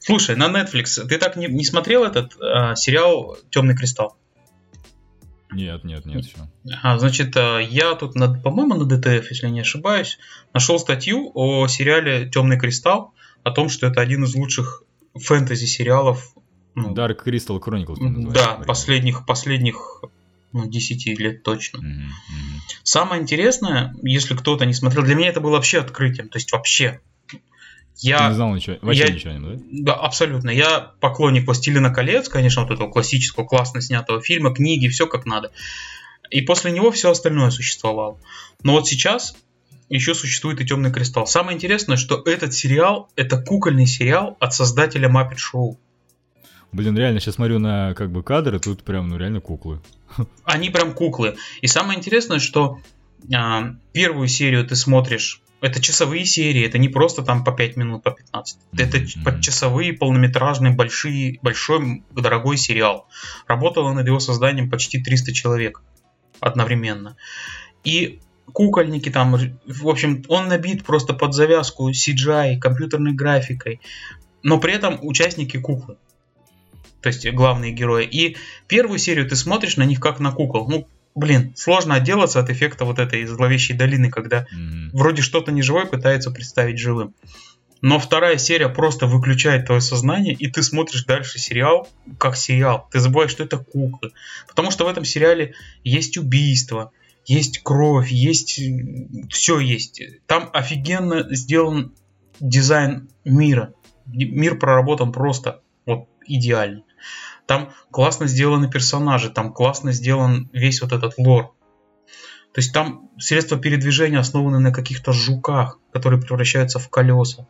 Слушай, на Netflix ты так не, не смотрел этот а, сериал Темный кристалл? Нет, нет, нет еще. А, значит, а, я тут, на, по-моему, на ДТФ, если не ошибаюсь, нашел статью о сериале Темный кристалл, о том, что это один из лучших фэнтези сериалов. ну, Dark Crystal Chronicles, да, последних, последних ну, 10 лет точно. Мгм. Самое интересное, если кто-то не смотрел, для меня это было вообще открытием. То есть вообще. Я не знал ничего, вообще я- ничего о нем, да? Да, абсолютно. Я поклонник «Властелина колец», конечно, вот этого классического, классно снятого фильма, книги, все как надо. И после него все остальное существовало. Но вот сейчас еще существует и «Темный кристалл». Самое интересное, что этот сериал – это кукольный сериал от создателя Muppet Show. Блин, реально, сейчас смотрю на как бы кадры, тут прям, ну реально куклы. Они прям куклы. И самое интересное, что а, первую серию ты смотришь, это часовые серии, это не просто там по 5 минут, по 15. Это подчасовые, полнометражные, большие, большой, дорогой сериал. Работало над его созданием почти 300 человек одновременно. И кукольники там, в общем, он набит просто под завязку CGI, компьютерной графикой, но при этом участники куклы. То есть главные герои. И первую серию ты смотришь на них как на кукол. Ну, блин, сложно отделаться от эффекта вот этой зловещей долины, когда Мгм. вроде что-то неживое пытается представить живым. Но вторая серия просто выключает твое сознание, и ты смотришь дальше сериал как сериал. Ты забываешь, что это куклы. Потому что в этом сериале есть убийство, есть кровь, есть... Все есть. Там офигенно сделан дизайн мира. Мир проработан просто вот идеально. Там классно сделаны персонажи, там классно сделан весь вот этот лор. То есть там средства передвижения основаны на каких-то жуках, которые превращаются в колеса.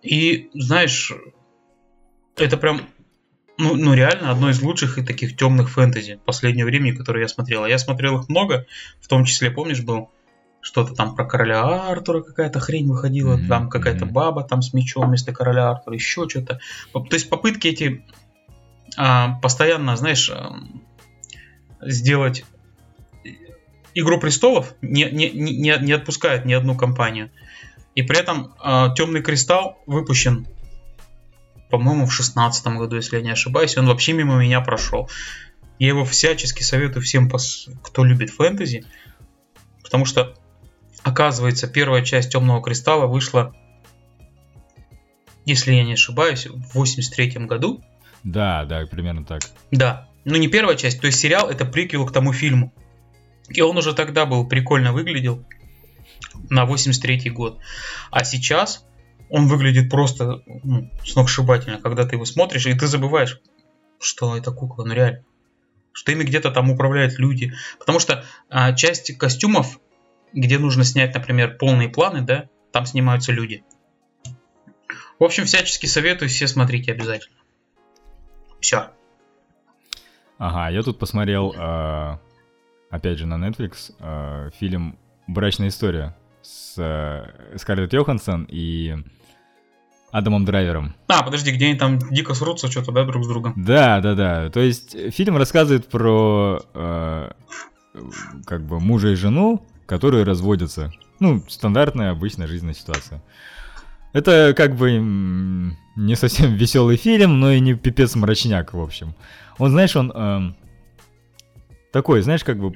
И знаешь, это прям, ну, ну реально одно из лучших и таких темных фэнтези последнего времени, которые я смотрел. А Я смотрел их много, в том числе, помнишь, был что-то там про короля Артура какая-то хрень выходила, Мгм, там какая-то баба там с мечом вместо короля Артура, еще что-то. То есть попытки эти а, постоянно, знаешь, ам, сделать Игру престолов не, не, не, не- отпускает ни одну компанию. И при этом Темный кристалл выпущен, по-моему, в шестнадцатом году, если я не ошибаюсь. Он вообще мимо меня прошел. Я его всячески советую всем, кто любит фэнтези. Потому что, оказывается, первая часть Темного кристалла вышла, если я не ошибаюсь, в 83 году. Да, да, примерно так. Да. Ну, не первая часть, то есть сериал это приквел к тому фильму. И он уже тогда был прикольно выглядел на 83 год. А сейчас он выглядит просто ну, сногсшибательно, когда ты его смотришь, и ты забываешь, что это кукла, ну реально. Что ими где-то там управляют люди. Потому что а, часть костюмов, где нужно снять, например, полные планы, да, там снимаются люди. В общем, всячески советую, все смотрите обязательно. Все. Ага, я тут посмотрел, а, опять же, на Netflix а, фильм «Брачная история» с а, Скарлетт Йоханссон и Адамом Драйвером. А, подожди, где они там дико срутся что-то, да, друг с другом? Да, да, да. То есть э, фильм рассказывает про э, как бы мужа и жену, которые разводятся. Ну, стандартная обычная жизненная ситуация. Это как бы не совсем веселый фильм, но и не пипец мрачняк, в общем. Он, знаешь, он эм, такой, знаешь, как бы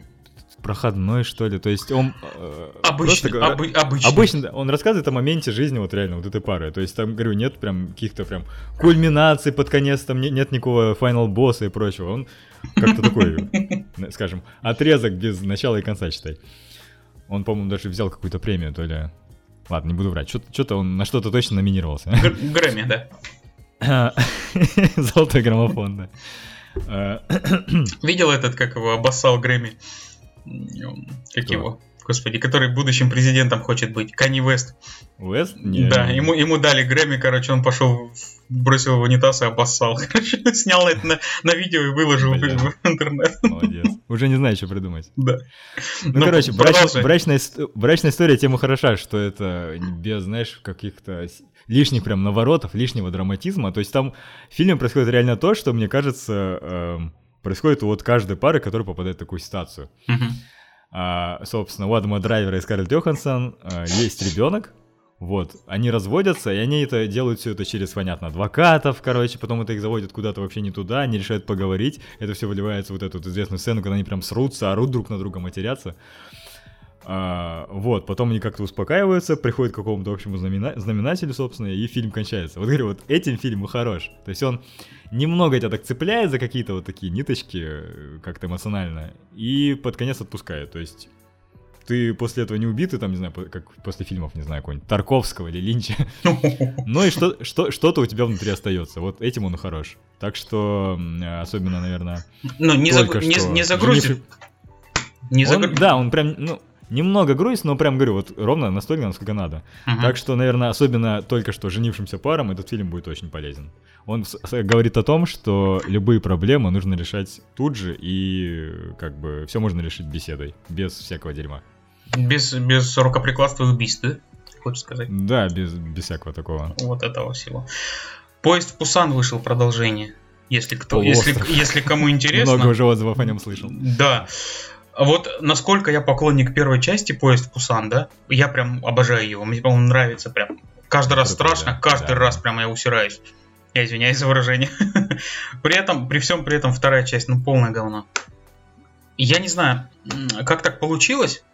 проходной, что ли. То есть он... Э, обычный, просто, обы- обычный. Обычно, он рассказывает о моменте жизни вот реально вот этой пары. То есть там, говорю, нет прям каких-то прям кульминаций под конец, там нет, нет никакого финал босса и прочего. Он как-то такой, скажем, отрезок без начала и конца, читай. Он, по-моему, даже взял какую-то премию, то ли... Ладно, не буду врать. Что-то он на что-то точно номинировался. Грэмми, да. Золотой граммофон, да. Э, Видел этот, как его обоссал Грэмми? Как его? Господи, который будущим президентом хочет быть. Кани Вест. Вест? Да, ему, ему дали Грэмми, короче, он пошел, бросил в унитаз и обоссал. Короче, снял это на, на видео и выложил в, в интернет. Молодец. Уже не знаю, что придумать. Да. Ну, ну короче, брач, брачная, брачная история тема хороша, что это без, знаешь, каких-то лишних прям наворотов, лишнего драматизма. То есть там в фильме происходит реально то, что, мне кажется, э, происходит у вот каждой пары, которая попадает в такую ситуацию. Uh-huh. А, собственно, у Адама Драйвера и Скарлетт Йоханссон а, есть ребенок, вот, они разводятся, и они это делают все это через, понятно, адвокатов, короче, потом это их заводят куда-то вообще не туда, они решают поговорить, это все выливается вот эту вот известную сцену, когда они прям срутся, орут друг на друга, матерятся. А, вот, потом они как-то успокаиваются, приходят к какому-то общему знамена... знаменателю, собственно, и фильм кончается. Вот говорю, вот этим фильм хорош. То есть он немного тебя так цепляет за какие-то вот такие ниточки, э, как-то эмоционально, и под конец отпускает. То есть ты после этого не убитый, там, не знаю, как после фильмов, не знаю, какой-нибудь Тарковского или Линча. Ну и что, что, что-то у тебя внутри остается. Вот этим он хорош. Так что, особенно, наверное, Ну, не, за, не, не загрузит. Не загрузит. Да, он прям, ну, Немного грусть, но прям говорю, вот ровно настолько, насколько надо. Uh-huh. Так что, наверное, особенно только что женившимся парам этот фильм будет очень полезен. Он говорит о том, что любые проблемы нужно решать тут же, и как бы все можно решить беседой, без всякого дерьма. Без, без рукоприкладства и убийств, да? Хочешь сказать? Да, без, без всякого такого. Вот этого всего. Поезд в Пусан вышел продолжение. Если кто, если, если кому интересно. Много уже отзывов о нем слышал. Да. А вот насколько я поклонник первой части «Поезд в Пусан», да, я прям обожаю его, мне, по-моему, нравится прям. Каждый раз страшно, да, каждый да. раз прям я усираюсь. Я извиняюсь за выражение. при этом, при всем при этом вторая часть, ну, полное говно. Я не знаю, как так получилось,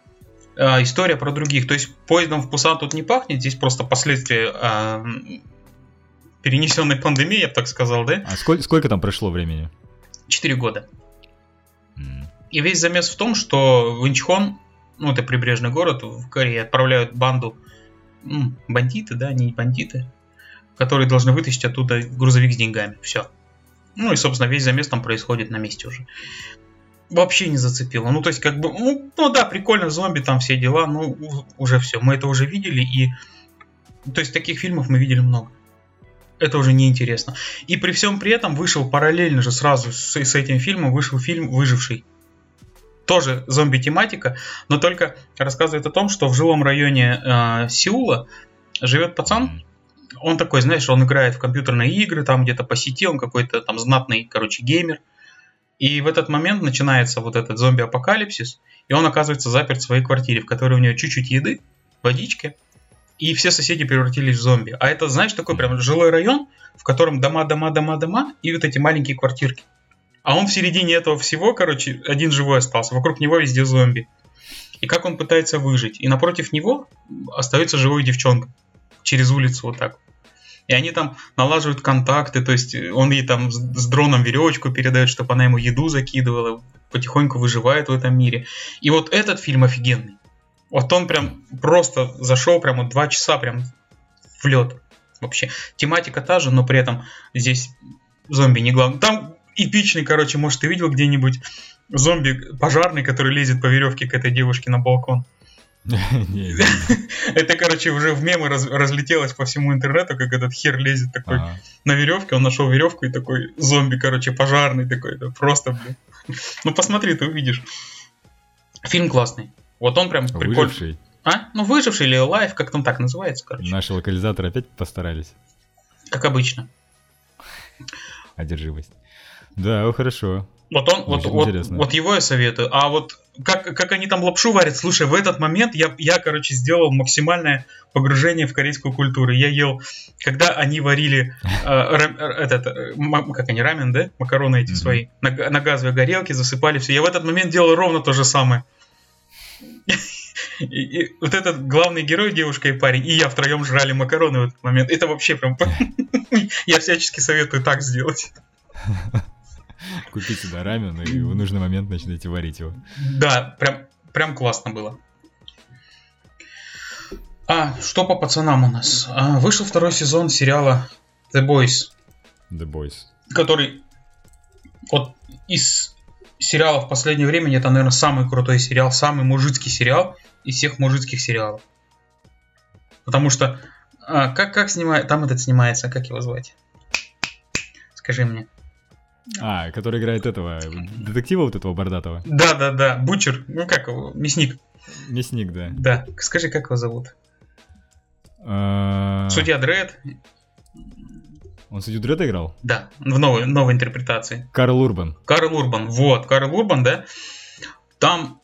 э, история про других. То есть поездом в Пусан тут не пахнет, здесь просто последствия э, перенесенной пандемии, я бы так сказал, да? А сколько, сколько там прошло времени? Четыре года. И весь замес в том, что в Инчхон, ну это прибрежный город в Корее, отправляют банду м, бандиты, да, не бандиты, которые должны вытащить оттуда грузовик с деньгами. Все. Ну и, собственно, весь замес там происходит на месте уже. Вообще не зацепило. Ну, то есть, как бы, ну, ну да, прикольно, зомби, там все дела, ну, уже все. Мы это уже видели, и... То есть, таких фильмов мы видели много. Это уже неинтересно. И при всем при этом вышел параллельно же сразу с, с этим фильмом, вышел фильм «Выживший» тоже зомби-тематика, но только рассказывает о том, что в жилом районе э, Сеула живет пацан. Он такой, знаешь, он играет в компьютерные игры, там где-то по сети, он какой-то там знатный, короче, геймер. И в этот момент начинается вот этот зомби-апокалипсис, и он оказывается заперт в своей квартире, в которой у него чуть-чуть еды, водички, и все соседи превратились в зомби. А это, знаешь, такой прям жилой район, в котором дома, дома, дома, дома, и вот эти маленькие квартирки. А он в середине этого всего, короче, один живой остался. Вокруг него везде зомби. И как он пытается выжить. И напротив него остается живой девчонка. Через улицу вот так. И они там налаживают контакты, то есть он ей там с дроном веревочку передает, чтобы она ему еду закидывала, потихоньку выживает в этом мире. И вот этот фильм офигенный. Вот он прям просто зашел прямо два часа прям в лед. Вообще. Тематика та же, но при этом здесь зомби не главный. Там эпичный, короче, может, ты видел где-нибудь зомби пожарный, который лезет по веревке к этой девушке на балкон? Это, короче, уже в мемы разлетелось по всему интернету, как этот хер лезет такой на веревке, он нашел веревку и такой зомби, короче, пожарный такой, это просто, блин. Ну посмотри, ты увидишь. Фильм классный. Вот он прям прикольный. А? Ну, выживший или лайф, как там так называется, короче. Наши локализаторы опять постарались. Как обычно. Одержимость. Да, хорошо. Вот он, вот, вот, вот его я советую. А вот как, как они там лапшу варят, слушай, в этот момент я, я, короче, сделал максимальное погружение в корейскую культуру. Я ел, когда они варили э, рам, э, этот, э, как они, рамен, да? Макароны эти mm-hmm. свои, на, на газовой горелке засыпали все. Я в этот момент делал ровно то же самое. И, и вот этот главный герой, девушка и парень, и я втроем жрали макароны в этот момент. Это вообще прям... Я всячески советую так сделать. Купите да, рамен и в нужный момент начнете варить его. Да, прям, прям классно было. А, что по пацанам у нас? А, вышел второй сезон сериала The Boys, The Boys. который вот из сериалов в последнее время это, наверное, самый крутой сериал, самый мужицкий сериал из всех мужицких сериалов. Потому что а, как, как снимает, там этот снимается, как его звать? Скажи мне. А, который играет этого, детектива вот этого бордатого. Да, да, да, Бучер, ну как его, мясник. Мясник, да. Да, скажи, как его зовут? А, Судья Дред, Он судью Дредда играл? да, в новой, новой интерпретации. Карл Урбан. Карл Урбан, вот, Карл Урбан, да. Там,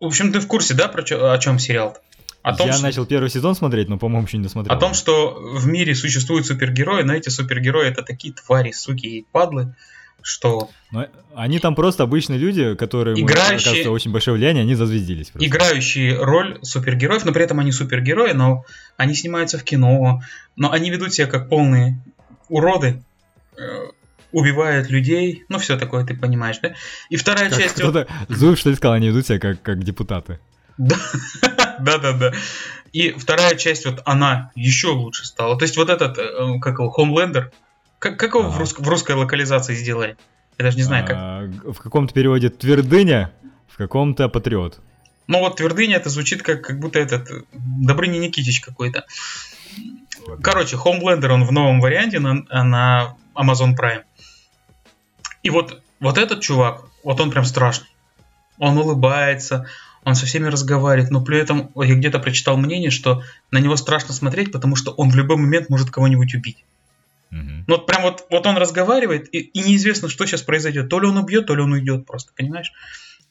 в общем, ты в курсе, да, про чё- о чем сериал? О том, Я что, начал первый сезон смотреть, но, по-моему, еще не досмотрел. о том, что в мире существуют супергерои, но эти супергерои это такие твари, суки и падлы, что Но они там просто обычные люди, которые, Играющие- оказывается, очень большое влияние, они зазвездились. просто. играющие роль супергероев, но при этом они супергерои, но они снимаются в кино, но они ведут себя как полные уроды, э, убивают людей, ну все такое, ты понимаешь, да? И вторая Как часть... кто-то... Зуев что ли сказал, они ведут себя как, как депутаты. Да-да-да. И вторая часть, вот она еще лучше стала. То есть вот этот, э, как его, Homelander, как, как его в, Ага. рус- в русской локализации сделали? Я даже не знаю, как. А, в каком-то переводе твердыня, в каком-то патриот. Ну вот Твердыня, это звучит как, как будто этот Добрыня Никитич какой-то. Короче, Homelander, он в новом варианте на, на Amazon Prime. И вот, вот этот чувак, вот он прям страшный. Он улыбается, он со всеми разговаривает, но при этом я где-то прочитал мнение, что на него страшно смотреть, потому что он в любой момент может кого-нибудь убить. Мгм. Ну вот прям вот, вот он разговаривает, и, и неизвестно, что сейчас произойдет. То ли он убьет, то ли он уйдет просто, понимаешь?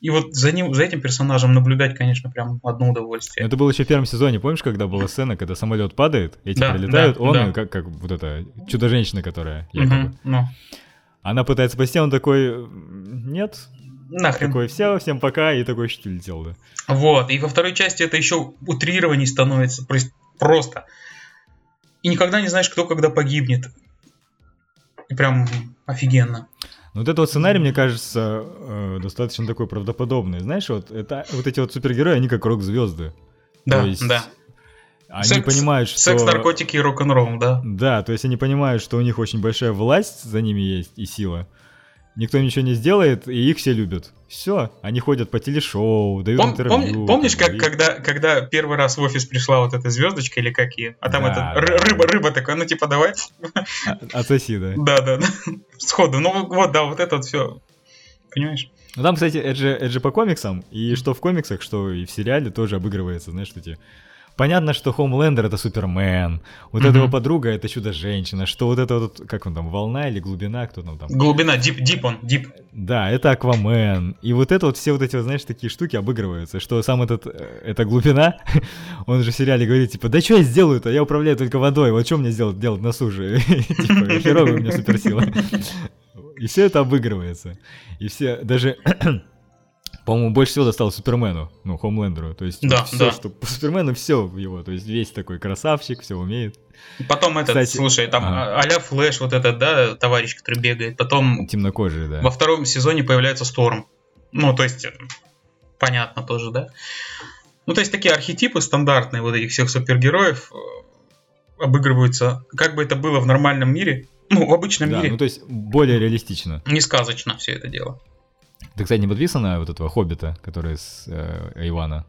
И вот за ним, за этим персонажем наблюдать, конечно, прям одно удовольствие. Это было еще в первом сезоне, помнишь, когда была сцена, когда самолет падает, эти Да, прилетают, да, он, да. как, как вот эта чудо-женщина, которая якобы. Мгм, ну, Она пытается спасти, он такой, «М, нет, нахрен. такой, все, всем пока, и такой щит улетел, да. Вот, и во второй части это еще утрирований становится просто. И никогда не знаешь, кто когда погибнет. И прям офигенно. Но вот этот вот сценарий, мне кажется, э, достаточно такой правдоподобный. Знаешь, вот, это, вот эти вот супергерои, они как рок-звезды. Да, То есть да. Они Секс- понимают, что... Секс, наркотики и рок-н-ролл, да. Да, то есть они понимают, что у них очень большая власть за ними есть и сила. Никто ничего не сделает, и их все любят. Все, они ходят по телешоу, дают Пом- интервью. пом- помнишь, как и- когда, когда первый раз в офис пришла вот эта звездочка или как ее? А там Да, эта да, ры- да. рыба, рыба такая, ну типа давай. А- Отсоси, да. Да, да, да. Сходу. Ну вот, да, вот это вот все. Понимаешь? Ну там, кстати, это же, это же по комиксам, и что в комиксах, что и в сериале тоже обыгрывается, знаешь, что эти... Понятно, что Хомлендер это Супермен, вот эта его подруга это чудо-женщина, что вот это вот, как он там, волна или глубина, кто там там. Глубина, дип, дип он, дип. Да, это Аквамен. И вот это вот все вот эти, вот, знаешь, такие штуки обыгрываются, что сам этот, э, эта глубина, он же в сериале говорит, типа, да что я сделаю-то, я управляю только водой, вот что мне сделать, делать на суше? Типа, херовая у меня суперсила. И все это обыгрывается. И все, даже, по-моему, больше всего досталось Супермену, ну, Хомлендеру. То есть Да, все, да. что по Супермену, все его. То есть весь такой красавчик, все умеет. Потом этот, Кстати, слушай, там а- а-ля Флэш, вот этот, да, товарищ, который бегает. Потом Темнокожий, да. во втором сезоне появляется Сторм. Ну, то есть, э, понятно тоже, да? Ну, то есть, такие архетипы стандартные вот этих всех супергероев э, обыгрываются, как бы это было в нормальном мире, ну, в обычном Да, мире, ну то есть более реалистично. не сказочно все это дело. Ты, кстати, не подписан на вот этого Хоббита, который с э, Ивана?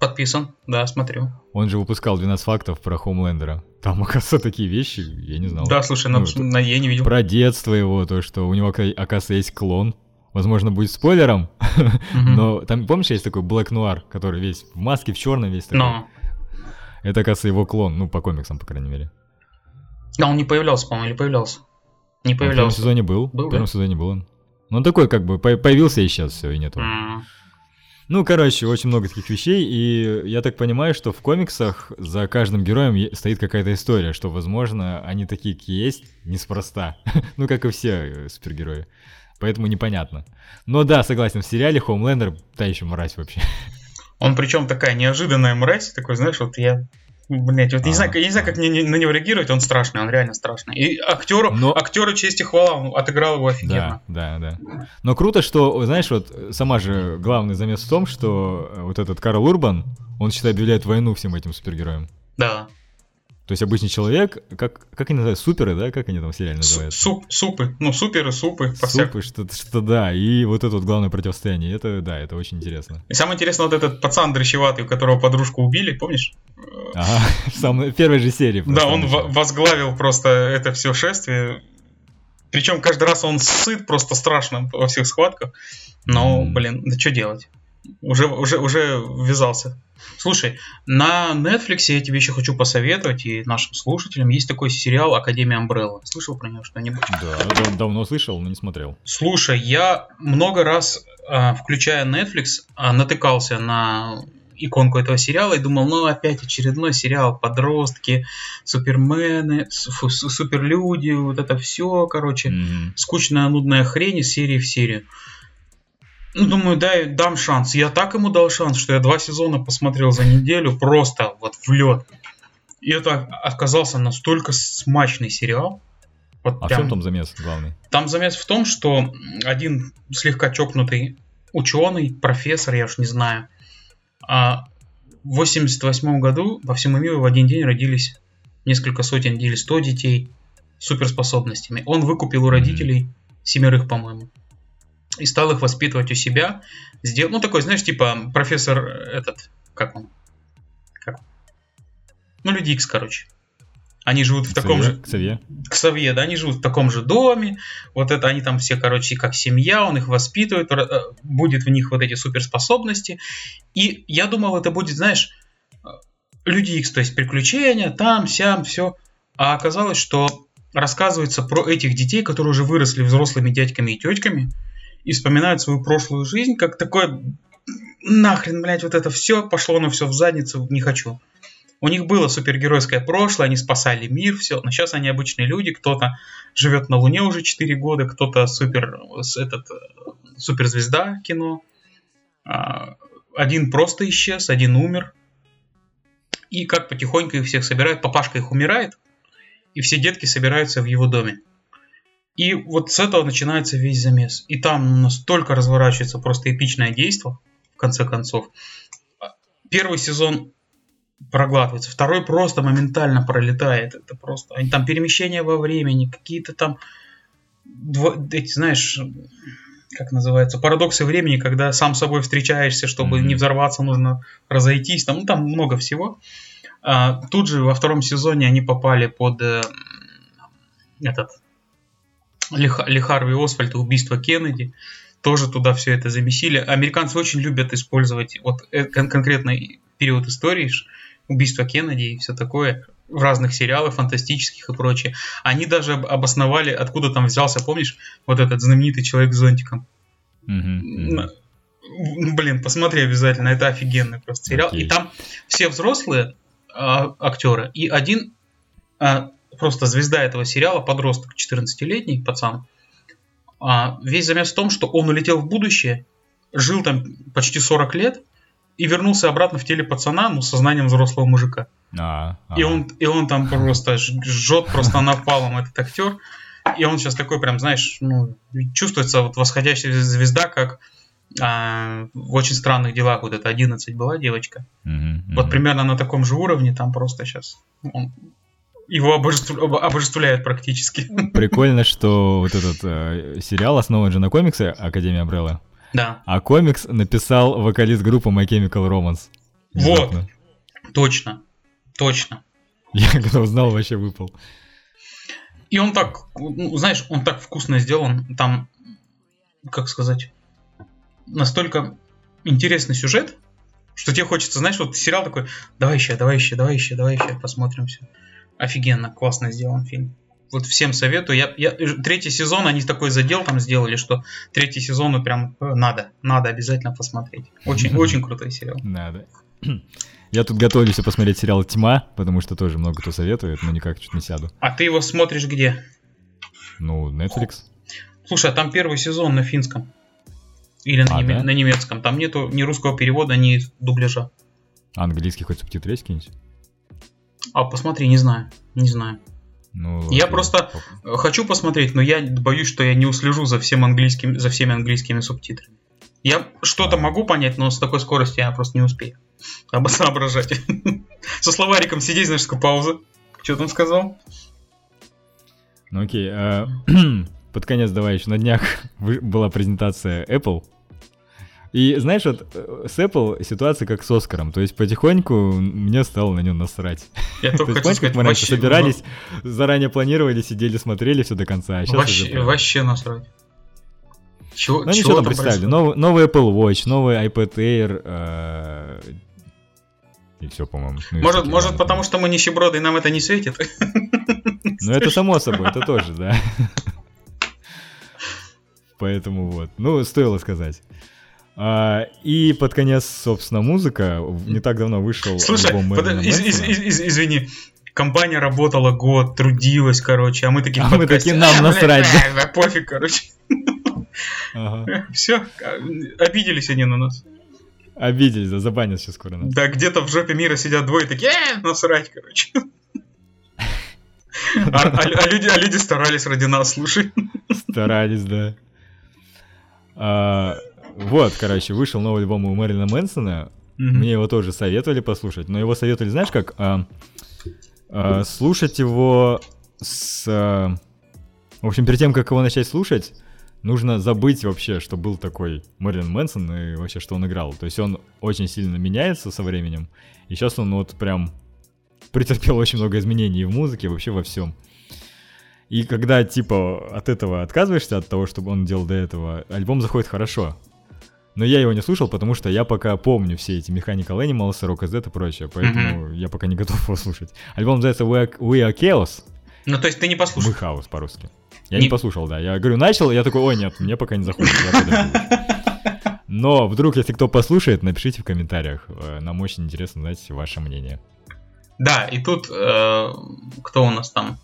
Подписан, да, смотрю. Он же выпускал 12 фактов про Хомлендера. Там, оказывается, такие вещи, я не знал. Да, слушай, Ну, на- я не видел. Про детство его, то, что у него, ока- оказывается, есть клон. Возможно, будет спойлером, но там, помнишь, есть такой Блэк Нуар, который весь в маске, в черном весь такой. Но. Это, оказывается, его клон, ну, по комиксам, по крайней мере. Да, он не появлялся, по-моему, или появлялся? Не Он в первом появлялся. сезоне был, Был, в первом да? сезоне был он. Ну, он такой, как бы, по- появился и сейчас все, и нет. М. Ну, короче, очень много таких вещей, и я так понимаю, что в комиксах за каждым героем стоит какая-то история, что, возможно, они такие, какие есть, неспроста. ну, как и все э, супергерои. Поэтому непонятно. Но да, согласен, в сериале Хоумлендер та еще мразь вообще. Он причем такая неожиданная мразь, такой, знаешь, вот я Блять, вот не, знаю, я не знаю, как мне не- на него реагировать, он страшный, он реально страшный. И актеру, Но- актеру честь и хвала, он отыграл его офигенно. Да, да, да. Но круто, что, знаешь, вот сама же главный замес в том, что э, вот этот Карл Урбан, он, считай, объявляет войну всем этим супергероям. Да. То есть обычный человек, как, как они называют, суперы, да, как они там в сериале называются? суп, супы, ну суперы, супы, по Супы, что-то, что да, и вот это вот главное противостояние, это, да, это очень интересно. И самое интересное, вот этот пацан дрыщеватый, у которого подружку убили, помнишь? Ага, в самой первой же серии. Да, он начал. возглавил просто это все шествие. Причем каждый раз он сыт просто страшно во всех схватках. Но, блин, да что делать? Уже, уже, уже ввязался. Слушай, на Netflix я тебе еще хочу посоветовать и нашим слушателям. Есть такой сериал Академия Амбрелла. Слышал про него что-нибудь? Да, дав- давно слышал, но не смотрел. Слушай, я много раз, а, включая Netflix, а, натыкался на иконку этого сериала и думал, ну опять очередной сериал, подростки, супермены, фу, суперлюди, вот это все, короче, Мгм. скучная, нудная хрень из серии в серию. Ну, думаю, дай, дам шанс. Я так ему дал шанс, что я два сезона посмотрел за неделю, просто вот в лед. И это оказался настолько смачный сериал. Вот А в прям- чем там замес главный? там замес в том, что один слегка чокнутый ученый, профессор, я уж не знаю, а, в 88 году по всему миру в один день родились несколько сотен или сто детей с суперспособностями. Он выкупил у родителей семерых, по-моему, и стал их воспитывать у себя. Сделал, ну, такой, знаешь, типа профессор этот, как он? Как? Ну, Люди Икс, короче. Они живут в таком же... Ксавье? Ксавье, да, они живут в таком же доме, вот это они там все, короче, как семья, он их воспитывает, э, будет в них вот эти суперспособности, и я думал, это будет, знаешь, э, Люди Икс, то есть приключения, там, сям, все, а оказалось, что рассказывается про этих детей, которые уже выросли взрослыми дядьками и тетками, и вспоминают свою прошлую жизнь, как такое, нахрен, блядь, вот это все, пошло на все в задницу, не хочу. У них было супергеройское прошлое, они спасали мир, все. Но сейчас они обычные люди, кто-то живет на Луне уже 4 года, кто-то супер, этот, э, суперзвезда кино. А, Один просто исчез, один умер. И как потихоньку их всех собирают, папашка их умирает, и все детки собираются в его доме. И вот с этого начинается весь замес. И там настолько разворачивается просто эпичное действо, в конце концов. Первый сезон проглатывается. Второй просто моментально пролетает. Это просто... Они там перемещения во времени, какие-то там... дво- Эти, знаешь, как называется, парадоксы времени, когда сам с собой встречаешься, чтобы Мгм. не взорваться, нужно разойтись. Там, ну, там много всего. А, тут же во втором сезоне они попали под э, этот Ли Харви Освальд убийство Кеннеди. Тоже туда все это замесили. Американцы очень любят использовать вот э- кон- конкретный период истории, убийство Кеннеди и все такое в разных сериалах фантастических и прочее. Они даже об- обосновали, откуда там взялся, помнишь, вот этот знаменитый человек с зонтиком. Ну, Блин, посмотри обязательно, это офигенный просто сериал. Окей. И там все взрослые а, актеры, и один а, просто звезда этого сериала, подросток, 14-летний пацан. А, весь замес в том, что он улетел в будущее, жил там почти 40 лет и вернулся обратно в теле пацана, ну, с сознанием взрослого мужика. А, И ага. он, и он там просто жжет просто напалом этот актер. И он сейчас такой прям, знаешь, ну, чувствуется вот восходящая звезда, как а, в очень странных делах. Вот это 11 была девочка. Мгм, Вот мгм. примерно на таком же уровне там просто сейчас он, его обожеству- об- обожествляют практически. Прикольно, что вот этот э, сериал основан же на комиксе Академия Umbrella, Да, а комикс написал вокалист группы My Chemical Romance. Вот. Внезапно. точно. Точно. Я когда узнал, вообще выпал. И он так, ну, знаешь, он так вкусно сделан. Там, как сказать, настолько интересный сюжет, что тебе хочется, знаешь, вот сериал такой, давай еще, давай еще, давай еще, давай еще, посмотрим все. Офигенно, классно сделан фильм. Вот всем советую. Я, я, третий сезон, они такой задел там сделали, что третий сезон ну, прям э, надо, надо обязательно посмотреть. Очень, очень крутой сериал. Надо. Я тут готовлюсь посмотреть сериал «Тьма», потому что тоже много кто советует, но никак чуть не сяду. А ты его смотришь где? Ну, Netflix. Слушай, а там первый сезон на финском. Или на, А, неме- да? на немецком. Там нету ни русского перевода, ни дубляжа. А английский хоть субтитры есть какие-нибудь? А посмотри, не знаю. Не знаю. Ну, Я окей. просто- Э, Хочу посмотреть, но я боюсь, что я не услежу за, всем английским, за всеми английскими субтитрами. Я что-то А. могу понять, но с такой скоростью я просто не успею об- соображать. Со словариком сидеть, знаешь, пауза. Что там сказал? Ну окей, а, под конец давай еще на днях была презентация Apple. И знаешь, вот э, с Apple ситуация как с Оскаром. То есть потихоньку мне стало на него насрать. Я То только помнишь, сказать, мы раньше собирались, заранее планировали, сидели, смотрели все до конца, а вообще, насрать. Чего, Ну чего там представили. Новый, новый Apple Watch, новый iPad Air. э, И все, по-моему. Ну, Может, всякие может, потому что мы нищеброды и нам это не светит? Ну, это само собой, это тоже, да. Поэтому вот. Ну, стоило сказать. А, и под конец, собственно, музыка. Не так давно вышел Слушай, альбом под- из- из- из- из- извини, компания работала год, трудилась, короче, а мы такие А в мы подкасте, такие, нам «А, насрать, да, пофиг, короче. Ага. Все, обиделись они на нас. Обиделись, да, забанят сейчас скоро нас. Да, где-то в жопе мира сидят двое такие, э, насрать, короче. А, а- а люди, а люди старались ради нас, слушай. Старались, да. А, вот, короче, вышел новый альбом у Мэрилина Мэнсона. Мне его тоже советовали послушать, но его советовали, знаешь как? А, а, слушать его с... а, в общем, перед тем, как его начать слушать, нужно забыть вообще, что был такой Мэрилин Мэнсон и вообще, что он играл. То есть он очень сильно меняется со временем, и сейчас он вот прям претерпел очень много изменений в музыке, вообще во всем. И когда, типа, от этого отказываешься, от того, чтобы он делал до этого, альбом заходит хорошо. Но я его не слушал, потому что я пока помню все эти Mechanical Animals, Rock Z и прочее, поэтому я пока не готов его слушать. Альбом называется We Are, We Are Chaos, Ну, то есть ты не послушал. Мы Хаос по-русски. Я Не- не послушал, да. Я говорю, начал, я такой, ой, нет, мне пока не заходит. я подожду». Но вдруг, если кто послушает, напишите в комментариях. Э, Нам очень интересно знать ваше мнение. Да, и тут э, кто у нас там?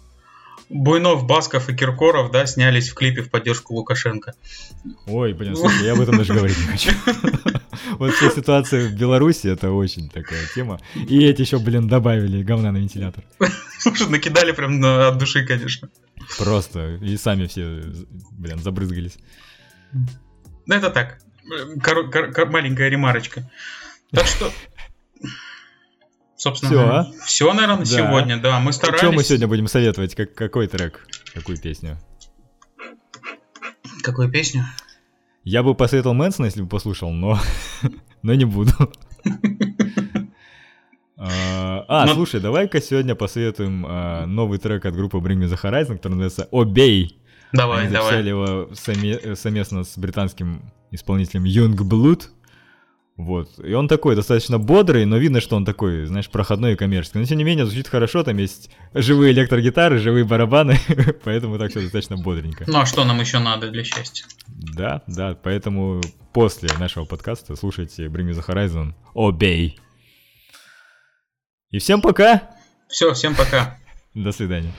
Буйнов, Басков и Киркоров, да, снялись в клипе в поддержку Лукашенко. Ой, блин, слушай, я об этом даже говорить не хочу. Вот вся ситуация в Беларуси, это очень такая тема. И эти еще, блин, добавили говна на вентилятор. Слушай, накидали прям от души, конечно. Просто. И сами все, блин, забрызгались. Ну, это так. маленькая ремарочка. Так что... Собственно, говоря, а? всё, наверное, на Да. сегодня, да. Мы старались. Что мы сегодня будем советовать? Как, какой трек? Какую песню? Какую песню? Я бы посоветовал Мэнсона, если бы послушал, но, но не буду. А, а, Но- слушай, давай-ка сегодня посоветуем а, новый трек от группы Bring Me The Horizon, который называется «Obey». Давай, Они давай. записали его э, совместно с британским исполнителем Youngblood. Вот. И он такой достаточно бодрый, но видно, что он такой, знаешь, проходной и коммерческий. Но тем не менее, звучит хорошо, там есть живые электрогитары, живые барабаны, поэтому так все достаточно бодренько. Ну а что нам еще надо для счастья? Да, да, поэтому после нашего подкаста слушайте Bring Me The Horizon Obey. И всем пока! Все, всем пока. До свидания.